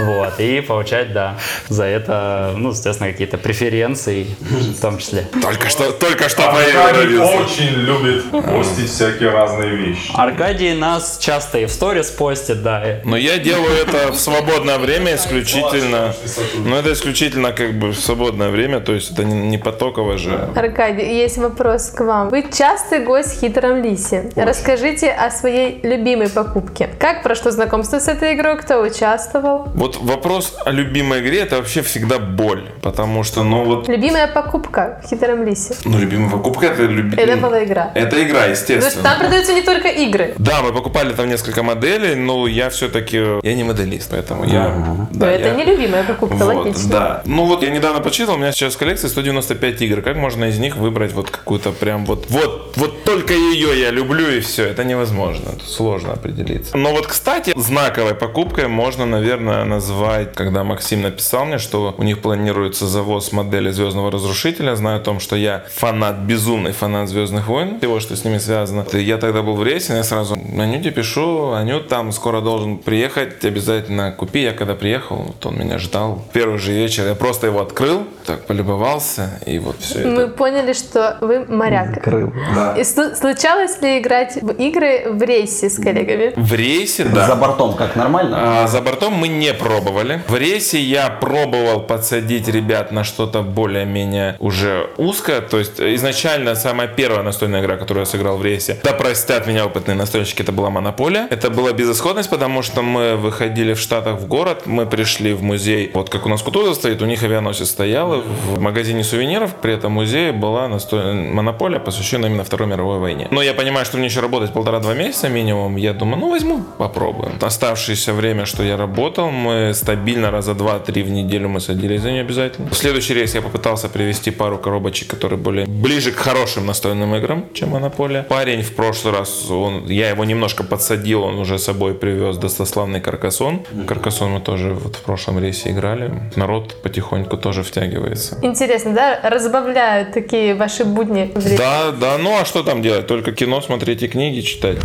Вот, и получать, да, за это, ну, естественно, какие-то преференции в том числе. Только что, только что Аркадий очень любит постить всякие разные вещи. Аркадий нас часто и в сторис постит, да. Но я делаю это в свободное время исключительно. Ну, это исключительно как бы в свободное время, то есть это не, не потоковое же. Аркадий, есть вопрос к вам. Вы частый гость в хитром лисе. Расскажите о своей любимой покупке. Как прошло знакомство с этой игрой? Кто участвовал? Вот вопрос о любимой игре это вообще всегда боль, потому что, ну вот, Любимая покупка в хитром лисе. ну любимая покупка это любимая. Это была игра. Это игра, Потому что естественно. там продаются не только игры. Да, мы покупали там несколько моделей, но я все-таки я не моделист, поэтому я. Но Да, это я- не любимая покупка, Вот, логично. да. Ну вот я недавно почитал, у меня сейчас в коллекции 195 игр. Как можно из них выбрать вот какую-то прям вот, вот, вот только ее я люблю и все. Это невозможно. Тут сложно определиться. Но вот, кстати, знаковой покупкой можно, наверное, назвать, когда Максим написал мне, что у них планируется завоз модели Звездного Разрушителя. Знаю о том, что я фанат, безумный фанат Звездных войн, всего, что с ними связано. И Я тогда был в рейсе, я сразу Анюте пишу, Анют там скоро должен приехать, обязательно купи. Я когда приехал, вот он меня ждал. Первый же вечер я просто его открыл, так полюбовался, и вот все это. Мы поняли, что вы моряк. Крыл. И слу- случалось ли играть в игры в рейсе с коллегами? В рейсе, да. За бортом как нормально? А, за бортом мы не пробовали. В рейсе я пробовал подсадить ребят на что-то более-менее уже узкое. То есть изначально самая первая настольная игра, которую я сыграл в рейсе, да простят меня опытные настольщики, это была Монополия. Это была безысходность, потому что мы выходили в Штатах в город, мы пришли в музей, вот как у нас Кутузов стоит, у них авианосец стоял, в магазине сувениров при этом музее была насто- Монополия, посвященная именно Второй мировой войне. Но я понимаю, что мне еще работать полтора-два месяца минимум, я думаю, ну возьму, попробуем. Оставшееся время, что я работал, мы стабильно раза два-три в неделю мы садились за нее обязательно. В следующий рейс я попытался привезти пару коробочек, которые были ближе к хорошим настольным играм, чем Монополия. Парень в прошлый раз, он, я его немножко подсадил, он уже с собой привез достославный Каркасон. Каркасон мы тоже вот в прошлом рейсе играли. Народ потихоньку тоже втягивается. Интересно, да? Разбавляют такие ваши будни в рейсе. Да, да, ну а что там делать? Только кино смотреть и книги читать.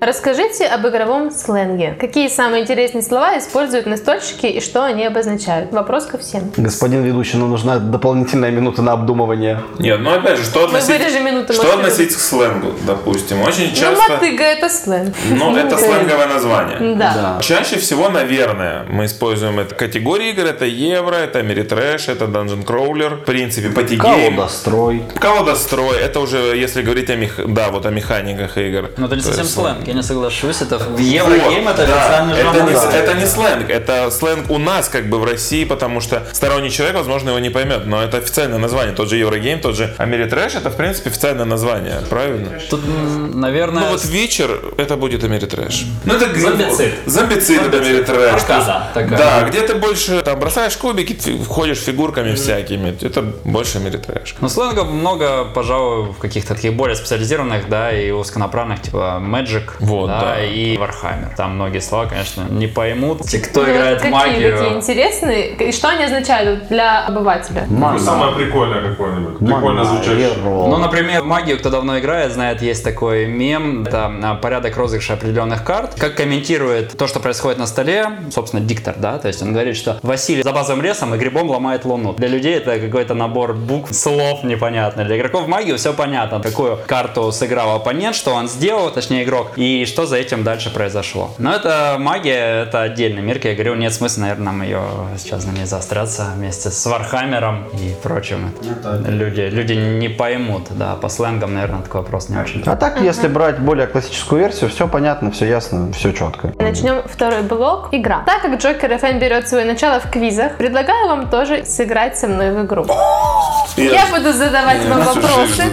Расскажите об игровом сленге. Какие самые интересные слова используют настольщики и что они обозначают? Вопрос ко всем. Господин ведущий, нам нужна дополнительная минута на обдумывание. Нет, ну опять же, что относить, вырежем минуту, что относить к сленгу, допустим? Очень Ну, часто... мотыга это сленг. Ну, это сленговое название. Да. Чаще всего, наверное, мы используем это категории игр. Это евро, это Ameritrash, это Dungeon Crawler. В принципе, патигейм. Колодострой. Колодострой. Это уже, если говорить о, мех... да, вот о механиках игр. Но это не совсем есть, сленг, я не соглашусь. Это в Вот, Еврогейм это да, официальный это жанр. не, да. это не сленг, это сленг у нас как бы в России, потому что сторонний человек, возможно, его не поймет, но это официальное название. Тот же Еврогейм, тот же Ameritrash, это в принципе официальное название, правильно? Тут, наверное, Ну вот вечер, это будет Ameritrash. Ну это Зомбицид. Зомбицид это. Аркада такая. Да, где ты больше там бросаешь кубики, фи- ходишь фигурками всякими. Это больше Ameritrash. Ну, сленгов много, пожалуй, в каких-то таких более специализированных, да, и узконаправленных, типа Magic, Вот, да. и Warhammer. Там многие слова, конечно, не поймут. Те, кто Ну, играет в какие магию. такие интересные? И что они означают для обывателя? Ну, самое прикольное какое-нибудь. Прикольно звучащее. Ну, например, в магию, кто давно играет, знает, есть такой мем, это а, порядок розыгрыша определенных карт. Как комментирует то, что происходит на столе, собственно, диктор, да, то есть он говорит, что Василий за базовым лесом и грибом ломает луну. Для людей это какой-то набор букв, слов непонятно. Для игроков в магию все понятно. Какую карту сыграл оппонент, что он сделал, точнее игрок, и и что за этим дальше произошло. Но это магия, это отдельный мир, я говорю, нет смысла, наверное, нам ее сейчас на ней заостряться вместе с Warhammer ом и прочим. Люди, люди не поймут, да, по сленгам, наверное, такой вопрос не очень. А так, если брать более классическую версию, все понятно, все ясно, все четко. Начнем второй блок. Игра. Так как Джокер FM берет свое начало в квизах, предлагаю вам тоже сыграть со мной в игру. Я буду задавать вам вопросы.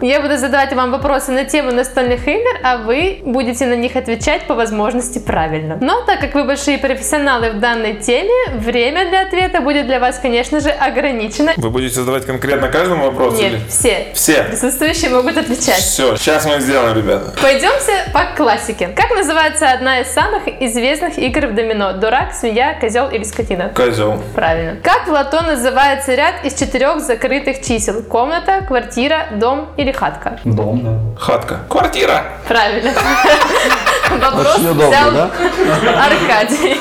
Я буду задавать вам вопросы на тему настольных игр, а вы будете на них отвечать по возможности правильно. Но так как вы большие профессионалы в данной теме, время для ответа будет для вас, конечно же, ограничено. Вы будете задавать конкретно каждому вопрос? Нет, или- все. Все. Присутствующие могут отвечать. Все, сейчас мы сделаем, ребята. Пойдемте по классике. Как называется одна из самых известных игр в домино? Дурак, свинья, козел или скотина? Козел. Правильно. Как в лото называется ряд из четырех закрытых чисел? Комната, квартира, дом или хатка? Дом, да. Хатка. Квартира. Правильно. Вопрос удобно, взял да? Аркадий.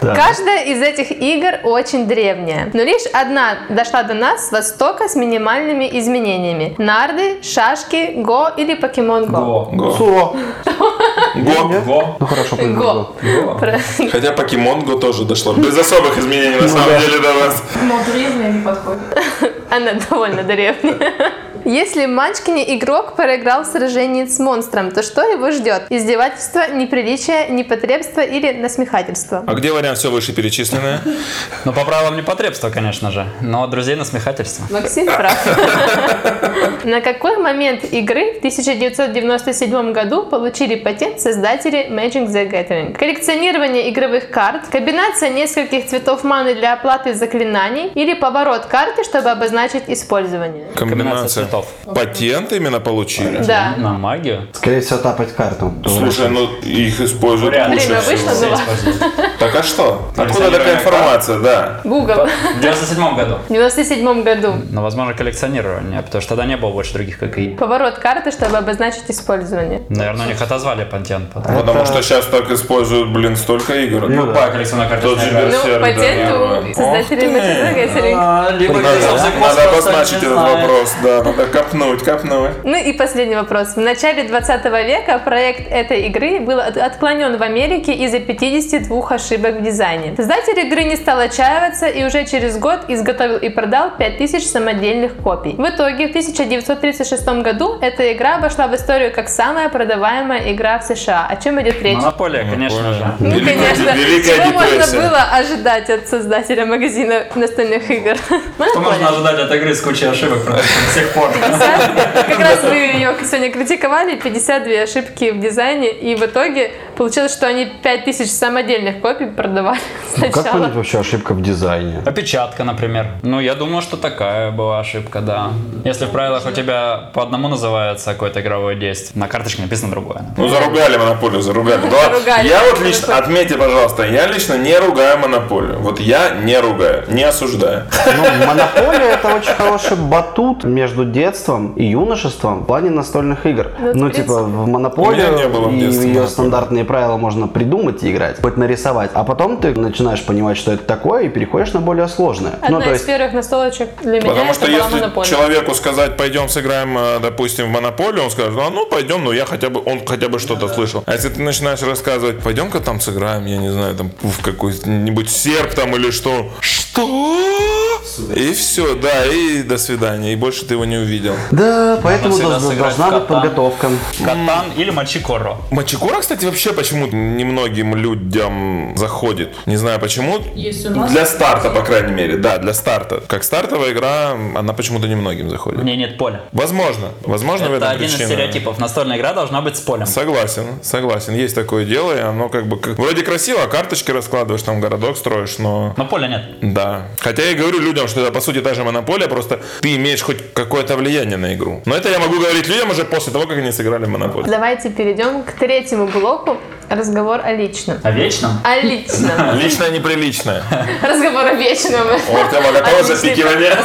Каждая из этих игр очень древняя, но лишь одна дошла до нас с востока с минимальными изменениями. Нарды, шашки, го или покемон го. Го. Со. Го. Го. Ну хорошо. Го. Хотя покемон Го тоже дошло. Без особых изменений на самом деле до вас. Она довольно древняя. Если Манчкине игрок проиграл в сражении с монстром, то что его ждет? Издевательство, неприличие, непотребство или насмехательство? А где вариант все вышеперечисленное? Ну, по правилам непотребства, конечно же, но друзей насмехательства. Максим прав. На какой момент игры в 1997 году получили патент создатели Magic the Gathering? Коллекционирование игровых карт, комбинация нескольких цветов маны для оплаты заклинаний или поворот карты, чтобы обозначить использование? Комбинация цветов. Патент именно получили? Да. На магию. Скорее всего, тапать карту. Слушай, ну их используют Вариант. лучше Время всего. вышло, ну ладно. Так а что? Откуда такая информация, да? Google. В 97 году. В 97 году. Но, возможно, коллекционирование, потому что тогда не было больше других ККИ. Поворот карты, чтобы обозначить использование. Наверное, у них отозвали патент. потом. Потому что сейчас так используют, блин, столько игр. Ну, Любая коллекционная карта. Тот же. Ну, Берсерк, патент да, у да. создателей Ох ты. Magic the Gathering. А, Либо Надо, обозначить этот вопрос, да, копнуть, копнуть. Ну и последний вопрос. В начале 20 века проект этой игры был от- отклонен в Америке из-за 52 ошибок в дизайне. Создатель игры не стал отчаиваться и уже через год изготовил и продал 5000 самодельных копий. В итоге в 1936 году эта игра вошла в историю как самая продаваемая игра в США. О чем идет речь? Монополия, конечно же. Ну, Великая- конечно, Великая чего можно было ожидать от создателя магазина настольных игр? Что можно ожидать от игры с кучей ошибок до сих пор? Как раз вы ее сегодня критиковали, 52 ошибки в дизайне, и в итоге получилось, что они 5000 самодельных копий продавали Ну, Как сначала. понять вообще ошибка в дизайне? Опечатка, например. Ну, я думаю, что такая была ошибка, да. Если в правилах у тебя по одному называется какое-то игровое действие, на карточке написано другое. Ну, заругали монополию, заругали. Да, Заругали. Я вот лично, отметьте, пожалуйста, я лично не ругаю монополию. Вот я не ругаю, не осуждаю. Ну, монополия это очень хороший батут между детством и юношеством в плане настольных игр. Ну, Ну, типа, в монополию в и ее «Монополии». стандартные правила можно придумать и играть, хоть нарисовать. А потом ты начинаешь понимать, что это такое, и переходишь на более сложное. Одна ну, то из есть, первых настолочек для меня Потому это что была если монополия. человеку сказать, пойдем сыграем, э, допустим, в монополию, он скажет, а ну пойдем, ну я хотя бы, он хотя бы что-то слышал. А если ты начинаешь рассказывать, пойдем-ка там сыграем, я не знаю, там в какой-нибудь серп там или что. Что? И все, да, и до свидания. И больше ты его не увидел. да, поэтому всегда должна, сыграть должна быть кота. подготовка. Катан или Мачикоро. Мачикора, кстати, вообще почему-то немногим людям заходит. Не знаю почему. Для старта, по крайней мере. Да, для старта. Как стартовая игра, она почему-то немногим заходит. В ней нет поля. Возможно. Возможно, в Это этом один из причина. стереотипов. Настольная игра должна быть с полем. Согласен, согласен. Есть такое дело, и оно как бы как- вроде красиво, карточки раскладываешь, там городок строишь, но Но поля нет. да. Хотя я и говорю людям, что это по сути та же монополия, просто ты имеешь хоть какое-то влияние на игру. Но это я могу говорить людям уже после того, как они сыграли в монополию. Давайте перейдем к третьему блоку. Разговор о личном. А вечно? О личном. Личное неприличное. Разговор о вечном. Вот Тема готова Отличный запикивание.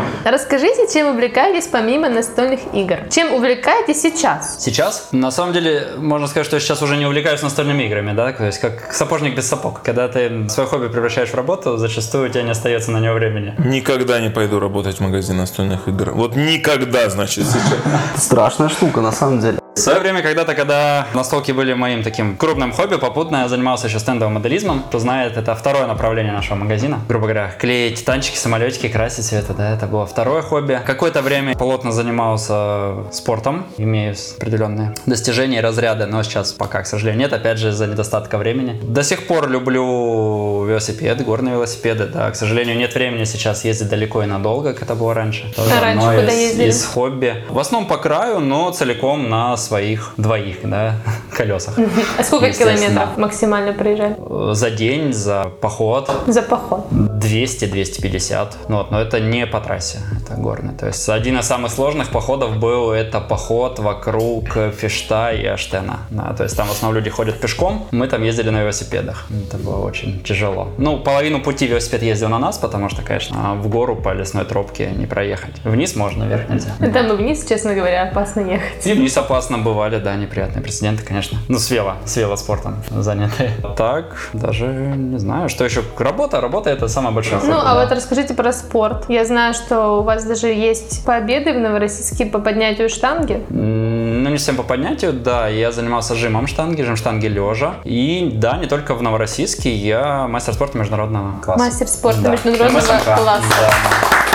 Расскажите, чем увлекаетесь помимо настольных игр? Чем увлекаетесь сейчас? Сейчас? На самом деле, можно сказать, что я сейчас уже не увлекаюсь настольными играми, да? То есть как сапожник без сапог. Когда ты свое хобби превращаешь в работу, зачастую у тебя не остается на него времени. Никогда не пойду работать в магазин настольных игр. Вот никогда, значит, сейчас. Страшная штука, на самом деле. В свое время, когда-то, когда настолки были моим таким крупным хобби, попутно я занимался еще стендовым моделизмом. Кто знает, это второе направление нашего магазина. Грубо говоря, клеить танчики, самолетики, красить все это, да, это было второе хобби. Какое-то время плотно занимался спортом, имею определенные достижения и разряды, но сейчас пока, к сожалению, нет, опять же, из-за недостатка времени. До сих пор люблю велосипед, горные велосипеды, да, к сожалению, нет времени сейчас ездить далеко и надолго, как это было раньше. Тоже А раньше куда из- ездили? из хобби. В основном по краю, но целиком на своих двоих, да, колесах. А сколько километров максимально проезжали? За день, за поход За поход. 200-250. Ну вот, но это не по трассе, это горный. То есть один из самых сложных походов был это поход вокруг Фишта и Аштена. Да, то есть там в основном люди ходят пешком, мы там ездили на велосипедах. Это было очень тяжело. Ну, половину пути велосипед ездил на нас, потому что, конечно, в гору по лесной тропке не проехать. Вниз можно, вверх нельзя. Там и вниз, честно говоря, опасно ехать. И вниз опасно бывали, да, неприятные прецеденты, конечно. Ну, с вело, с велоспортом занятые. Так, даже не знаю, что еще. Работа, работа это самое большое Ну, а да. вот расскажите про спорт. Я знаю, что у вас даже есть победы в Новороссийске по поднятию штанги. Ну, не всем по поднятию, да. Я занимался жимом штанги, жим штанги лежа. И да, не только в Новороссийске, я мастер спорта международного класса. Мастер спорта Да. международного класса. да.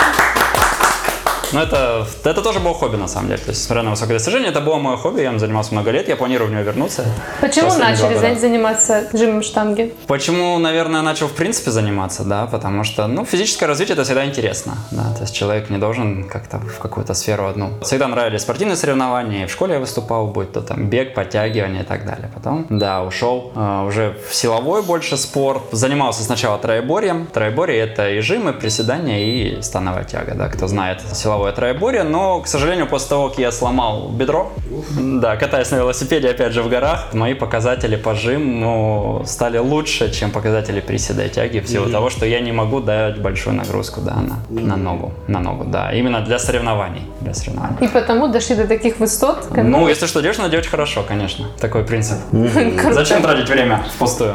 Ну, это, это тоже было хобби, на самом деле. То есть, несмотря на высокое достижение, это было мое хобби, я им занимался много лет, я планирую в него вернуться. Почему начали заниматься жимом штанги? Почему, наверное, начал в принципе заниматься, да, потому что, ну, физическое развитие это всегда интересно, да, то есть человек не должен как-то в какую-то сферу одну. Всегда нравились спортивные соревнования, и в школе я выступал, будь то там бег, подтягивание и так далее. Потом, да, ушел э, уже в силовой больше спорт, занимался сначала троеборьем. Троеборье это и жим, и приседания, и становая тяга, да, кто знает силовое троеборье, но, к сожалению, после того, как я сломал бедро, да, катаясь на велосипеде, опять же, в горах, мои показатели по жиму стали лучше, чем показатели приседа и тяги, в силу того, что я не могу дать большую нагрузку, да, на, на ногу, на ногу, да, именно для соревнований, для соревнований. И потому дошли до таких высот. как- Ну, если что делаешь, надо делать хорошо, конечно. Такой принцип. Круто. Зачем тратить время впустую?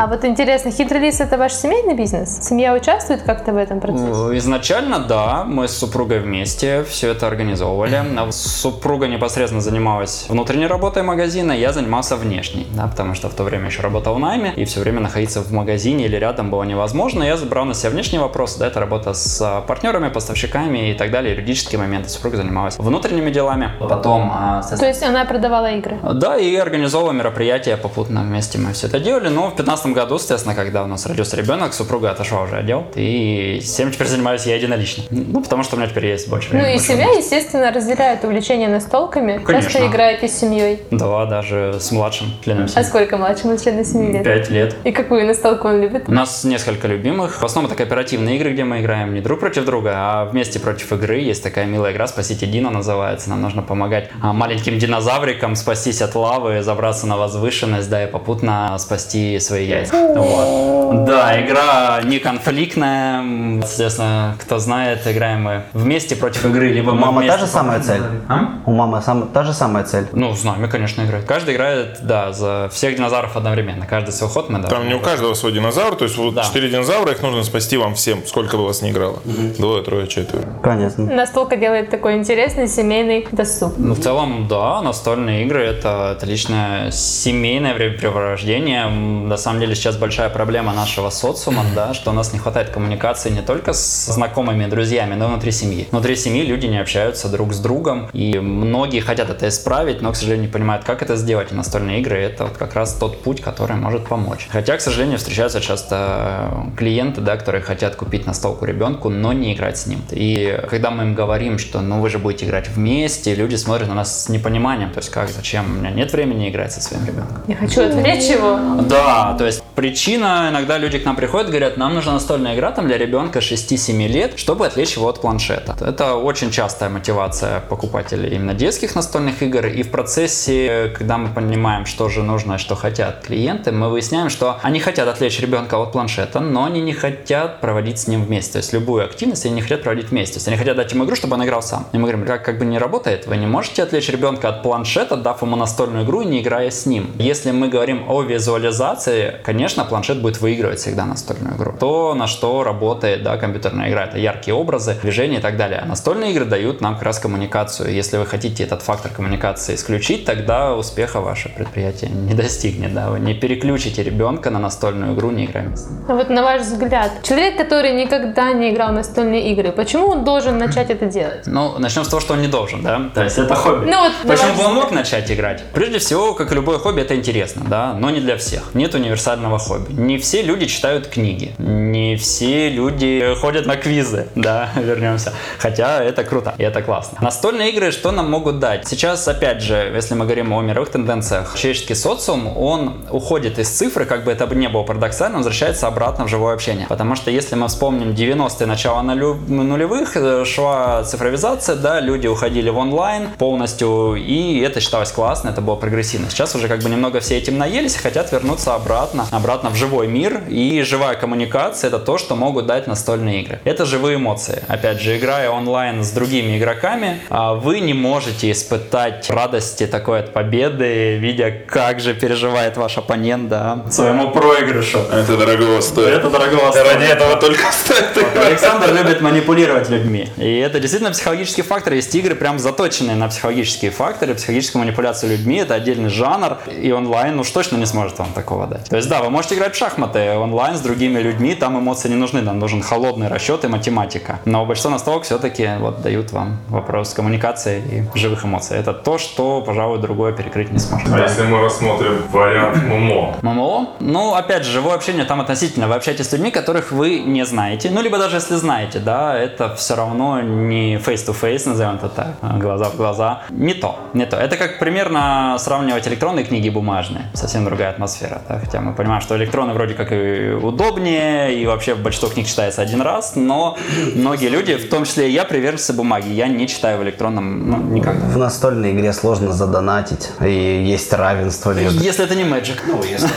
А вот интересно, хитролис это ваш семейный бизнес? Семья участвует как-то в этом процессе? Изначально, да, мы с супругой вместе все это организовывали. А Супруга непосредственно занималась внутренней работой магазина, я занимался внешней, да, потому что в то время еще работал в найме, и все время находиться в магазине или рядом было невозможно. Я забрал на себя внешние вопросы, да, это работа с а, партнерами, поставщиками и так далее, юридические моменты. Супруга занималась внутренними делами. Потом, а, То есть она продавала игры? да, и организовывала мероприятия попутно вместе мы все это делали. Но в 15 году, соответственно, когда у нас родился ребенок, супруга отошла уже отдел. И всем теперь занимаюсь я единолично. Ну, потому что у меня теперь есть больше Ну и семья, естественно, разделяет увлечение настолками. Конечно. Часто играете с семьей. Да, даже с младшим членом А семьи. сколько младшему члену семьи лет? Пять лет. И какую настолку он любит? У нас несколько любимых. В основном это кооперативные игры, где мы играем не друг против друга, а вместе против игры. Есть такая милая игра «Спасите Дина» называется. Нам нужно помогать а, маленьким динозаврикам спастись от лавы, забраться на возвышенность, да, и попутно спасти свои яйца. Вот. Да, игра не конфликтная. Соответственно, кто знает, играем мы вместе против игры, либо У мы мамы та вместе же самая цель? А? У мамы сам- та же самая цель? Ну, с нами, конечно, играет. Каждый играет, да, за всех динозавров одновременно. Каждый свой ход мы, да. Там не у каждого свой динозавр, то есть вот Да. четыре динозавра, их нужно спасти вам всем, сколько бы вас не играло. Двое, трое, четверо. Понятно. Настолка делает такой интересный семейный досуг. Ну, в целом, да, настольные игры это отличное семейное времяпрепровождение. На самом деле сейчас большая проблема нашего социума, да, что у нас не хватает коммуникации не только с знакомыми и друзьями, но и внутри семьи. Внутри семьи люди не общаются друг с другом, и многие хотят это исправить, но, к сожалению, не понимают, как это сделать. И настольные игры это вот как раз тот путь, который может помочь. Хотя, к сожалению, встречаются часто клиенты, да, которые хотят купить настолку ребенку, но не играть с ним. И когда мы им говорим, что ну вы же будете играть вместе, люди смотрят на нас с непониманием, то есть как, зачем, у меня нет времени играть со своим ребенком. Я хочу отвлечь его. Да, то есть причина, иногда люди к нам приходят, говорят, нам нужна настольная игра там для ребенка 6-7 лет, чтобы отвлечь его от планшета. Это очень частая мотивация покупателей именно детских настольных игр, и в процессе, когда мы понимаем, что же нужно, что хотят клиенты, мы выясняем, что они хотят отвлечь ребенка от планшета, но они не хотят проводить с ним вместе. То есть любую активность они не хотят проводить вместе. То есть они хотят дать ему игру, чтобы он играл сам. И мы говорим, как, как бы не работает, вы не можете отвлечь ребенка от планшета, дав ему настольную игру и не играя с ним. Если мы говорим о визуализации, конечно, планшет будет выигрывать всегда настольную игру. То, на что работает да, компьютерная игра, это яркие образы, движения и так далее. Настольные игры дают нам как раз коммуникацию. Если вы хотите этот фактор коммуникации исключить, тогда успеха ваше предприятие не достигнет. Да? Вы не переключите ребенка на настольную игру, не играя вместе. А Вот на ваш взгляд, человек, который никогда не играл в настольные игры, почему он должен начать это делать? Ну, начнем с того, что он не должен, да? То есть это хобби. Ну вот, Почему бы он мог начать играть? Прежде всего, как и любое хобби, это интересно, да, но не для всех. Нет универсального хобби. Не все люди читают книги, не все люди ходят на квизы, да, вернемся. Хотя это круто, и это классно. Настольные игры что нам могут дать? Сейчас, опять же, если мы говорим о мировых тенденциях, человеческий социум, он уходит из цифры, как бы это не было парадоксально, он возвращается обратно в живое общение. Потому что если мы вспомним 90-е, начало нулю- нулевых, э, шла цифровизация, да, люди уходили в онлайн полностью, и это считалось классно, это было прогрессивно. Сейчас уже как бы немного все этим наелись и хотят вернуться обратно, обратно в живой мир, и живая коммуникация это то, что могут дать настольные игры. Это живые эмоции. Опять же, играя онлайн с другими игроками, а, вы не можете испытать радости такой от победы, видя, как же переживает ваш оппонент, да, своему проигрышу. Это дорого стоит. Это дорого стоит. Ради этого только стоит. Александр любит манипулировать людьми. И это действительно психологический фактор. Есть игры, прям заточенные на психологические факторы, психологическую манипуляцию людьми. Это отдельный жанр. И онлайн уж точно не сможет вам такого дать. То есть, да, вы можете играть в шахматы онлайн с другими людьми, там эмоции не нужны, нам нужен холодный расчет и математика. Но большинство настолок все-таки вот дают вам вопрос коммуникации и живых эмоций. Это то, что, пожалуй, другое перекрыть не сможет. А если мы рассмотрим вариант ММО? ММО? Ну, опять же, живое общение там относительно. Вы общаетесь с людьми, которых вы не знаете. Ну, либо даже если знаете, да, это все равно не face-to-face, назовем это так, а, глаза в глаза. Не то, не то. Это как примерно сравнивать электронные книги и бумажные. Совсем другая атмосфера, да? Хотя мы понимаем, что электроны вроде как и удобнее, и вообще большинство книг читается один раз, но многие люди, в том числе я, приверженцы бумаги. Я не читаю в электронном, ну, никогда. В настольной игре сложно задонатить, и есть равенство между... Если это не Magic. Ну, если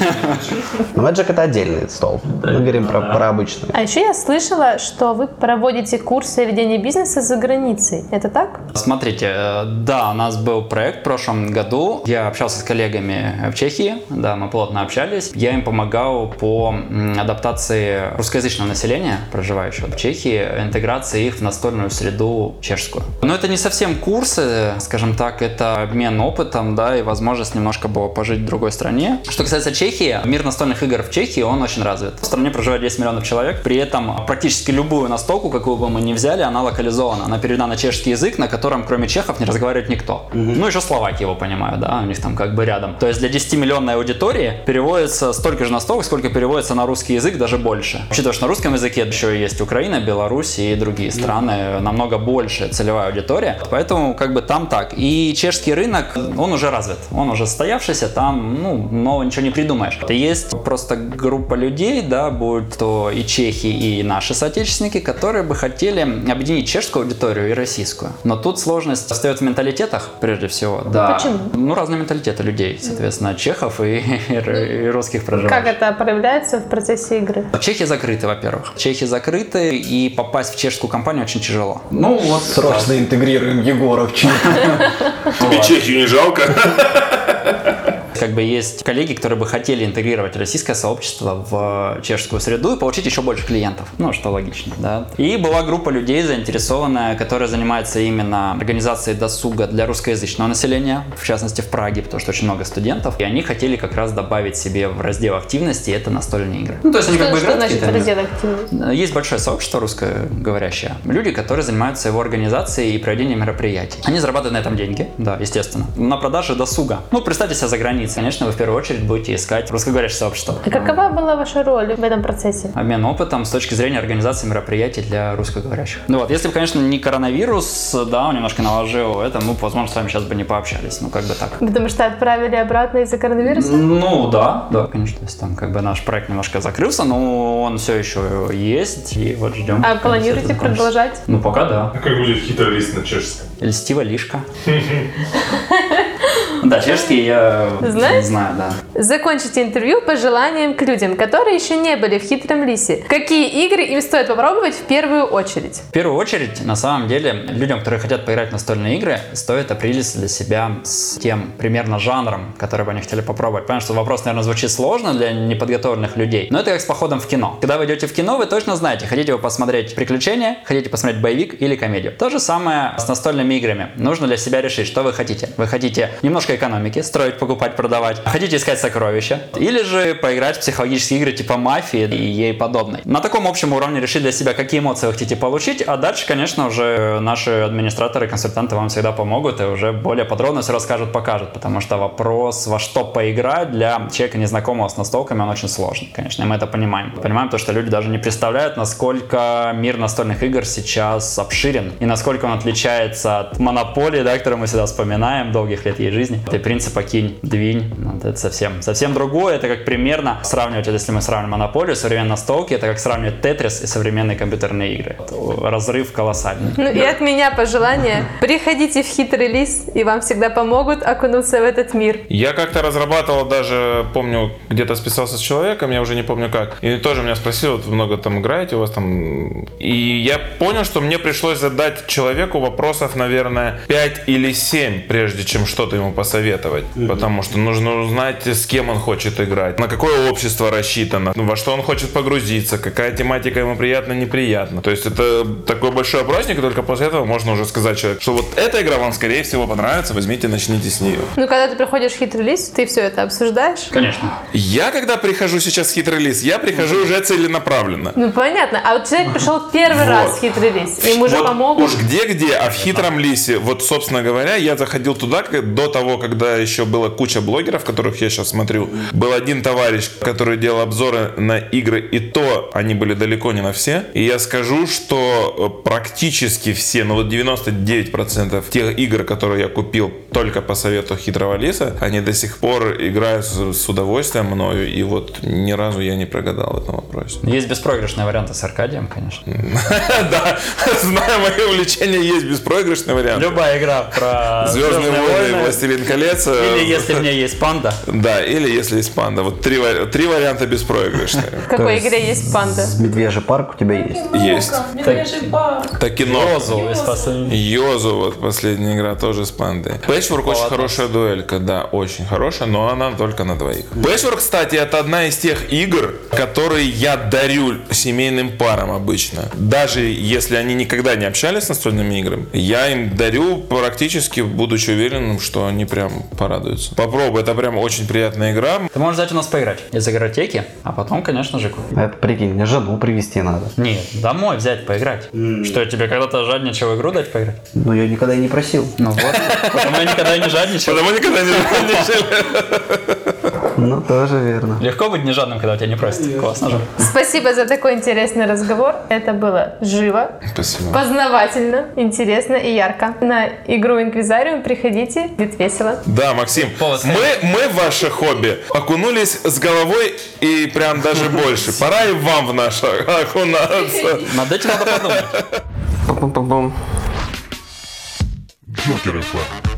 Magic это отдельный стол. Мы говорим про, про обычный. А еще я слышала, что вы проводите курсы ведения бизнеса за границей. Это так? Смотрите, э, да, у нас был проект в прошлом году. Я общался с коллегами в Чехии, да, мы плотно общались. Я им помогал по адаптации русскоязычного населения, проживающего в Чехии, интеграции их в настольную среду чешскую. Но это не совсем курсы, скажем так, это обмен опытом, да, и возможность немножко было пожить в другой стране. Что касается Чехии, мир настольных игр в Чехии, он очень развит. В стране проживает 10 миллионов человек, при этом практически любую настолку, какую бы мы ни взяли, она локализована. Она переведена на чешский язык, на котором кроме чехов не разговаривает никто. Ну, еще словаки его понимают, да, у них там как бы рядом. То есть для 10-миллионной аудитории переводится столько же настолок, сколько переводится на русский язык, даже больше. Учитывая, что на русском языке еще есть Украина, Беларусь и другие страны, намного больше целевая аудитория. Поэтому как бы там так. И чешский рынок, он уже развит, он уже состоявшийся, там, ну, нового ничего не придумаешь. Есть просто группа людей, да, будь то и чехи, и наши соотечественники, которые бы хотели объединить чешскую аудиторию и российскую. Но тут сложность встает в менталитетах, прежде всего. Да. Почему? Ну, разные менталитеты людей, соответственно, чехов и, и русских проживающих. Как это проявляется в процессе игры? Чехи закрыты, во-первых. Чехи закрыты, и попасть в чешскую компанию очень тяжело. Ну, вот Срочно интегрируем Егора в чит. Тебе Чехию не жалко? Как бы есть коллеги, которые бы хотели интегрировать российское сообщество в чешскую среду и получить еще больше клиентов. Ну, что логично, да. И была группа людей заинтересованная, которая занимается именно организацией досуга для русскоязычного населения, в частности в Праге, потому что очень много студентов. И они хотели как раз добавить себе в раздел активности это настольные игры. Ну, то есть они как бы играют значит раздел активности? есть большое сообщество русскоговорящее. Люди, которые занимаются его организацией и проведением мероприятий. Они зарабатывают на этом деньги, да, естественно. На продаже досуга. Ну, представьте себя за границей. Конечно, вы в первую очередь будете искать русскоговорящее сообщество. А какова была ваша роль в этом процессе? Обмен опытом с точки зрения организации мероприятий для русскоговорящих. Ну вот, если бы, конечно, не коронавирус, да, он немножко наложил это, мы, возможно, с вами сейчас бы не пообщались. Ну, как бы так. Потому что отправили обратно из-за коронавируса? Ну да, да, конечно. То есть там как бы наш проект немножко закрылся, но он все еще есть, и вот ждем. А планируете продолжать? Ну пока да. А как будет хитрый лист на чешском? Льстиво лишка. Да, чешский я Знаешь? знаю, да. Закончите интервью пожеланием к людям, которые еще не были в хитром лисе. Какие игры им стоит попробовать в первую очередь? В первую очередь, на самом деле, людям, которые хотят поиграть в настольные игры, стоит определиться для себя с тем примерно жанром, который бы они хотели попробовать. Понятно, что вопрос, наверное, звучит сложно для неподготовленных людей, но это как с походом в кино. Когда вы идете в кино, вы точно знаете, хотите вы посмотреть приключения, хотите посмотреть боевик или комедию. То же самое с настольными играми. Нужно для себя решить, что вы хотите. Вы хотите немножко экономики, строить, покупать, продавать. Хотите искать сокровища. Или же поиграть в психологические игры типа мафии и ей подобной. На таком общем уровне решить для себя, какие эмоции вы хотите получить, а дальше, конечно, уже наши администраторы, консультанты вам всегда помогут и уже более подробно все расскажут, покажут, потому что вопрос, во что поиграть для человека, незнакомого с настолками, он очень сложный, конечно, и мы это понимаем. Понимаем то, что люди даже не представляют, насколько мир настольных игр сейчас обширен и насколько он отличается от монополии, да, которую мы всегда вспоминаем, долгих лет ей жизни. Это принципа кинь, двинь, вот это совсем, совсем другое, это как примерно сравнивать, если мы сравним монополию, современные настолки, это как сравнивать Тетрис и современные компьютерные игры. Это разрыв колоссальный. Ну и от меня пожелание. Приходите в хитрый лис, и вам всегда помогут окунуться в этот мир. Я как-то разрабатывал даже, помню, где-то списался с человеком, я уже не помню как. И тоже меня спросил, вот много там играете у вас там. И я понял, что мне пришлось задать человеку вопросов, наверное, 5 или 7, прежде чем что-то ему посоветовать. Потому что нужно узнать, с кем он хочет играть, на какое общество рассчитано, во что он хочет погрузиться, какая тематика ему приятна, неприятна. То есть это такой большой опросник, и только после этого можно уже сказать человеку, что вот эта игра вам, скорее всего, понравится, возьмите, начните с нее. Ну, когда ты приходишь в хитрый лис, ты все это обсуждаешь? Конечно. Я, когда прихожу сейчас в хитрый лис, я прихожу уже целенаправленно. Ну, понятно. А вот человек пришел первый раз в хитрый лис, ему уже Вот помогут. Уж где-где, а в хитром лисе, вот, собственно говоря, я заходил туда как- до того, когда еще была куча блогеров, которых я сейчас смотрю. Был один товарищ, который делал обзоры на игры, и то они были далеко не на все. И я скажу, что э, практически все, ну вот 99% тех игр, которые я купил только по совету хитрого лиса, они до сих пор играют с, удовольствием мною, и вот ни разу я не прогадал в этом вопросе. Есть беспроигрышные варианты с Аркадием, конечно. Да, зная мое увлечение, есть беспроигрышный вариант. Любая игра про Звездные войны, Властелин колец. э, Или если мне есть панда. Да, или если есть панда. Вот три, три варианта беспроигрышные. В какой игре есть панда? Медвежий парк у тебя есть? Есть. Так кино. Розу из последнего. Йозу, вот последняя игра, тоже с пандой. Пэтчворк очень хорошая дуэлька, да, очень хорошая, но она только на двоих. Пэтчворк, кстати, это одна из тех игр, которые я дарю семейным парам обычно. Даже если они никогда не общались с настольными играми, я им дарю практически, будучи уверенным, что они прям порадуются. Попробуй, это прям очень приятная игра. Ты можешь взять у нас поиграть из игротеки, а потом, конечно же, купить. Это прикинь, мне жену привезти надо. Нет, домой взять поиграть. Что, тебе когда-то жадничал игру дать поиграть? Но я никогда и не просил. Ну вот, потому я никогда и не жадничал. Потому никогда не решили. Ну, тоже верно. Легко быть не жадным, когда у тебя не просят. Классно же. Спасибо за такой интересный разговор. Это было живо, Спасибо. познавательно, интересно и ярко. На игру Инквизариум приходите, будет весело. Да, Максим, Повод мы, мы в ваше хобби окунулись с головой и прям даже больше. Пора и вам в наше окунаться. Над этим надо подумать. Джокер ФМ.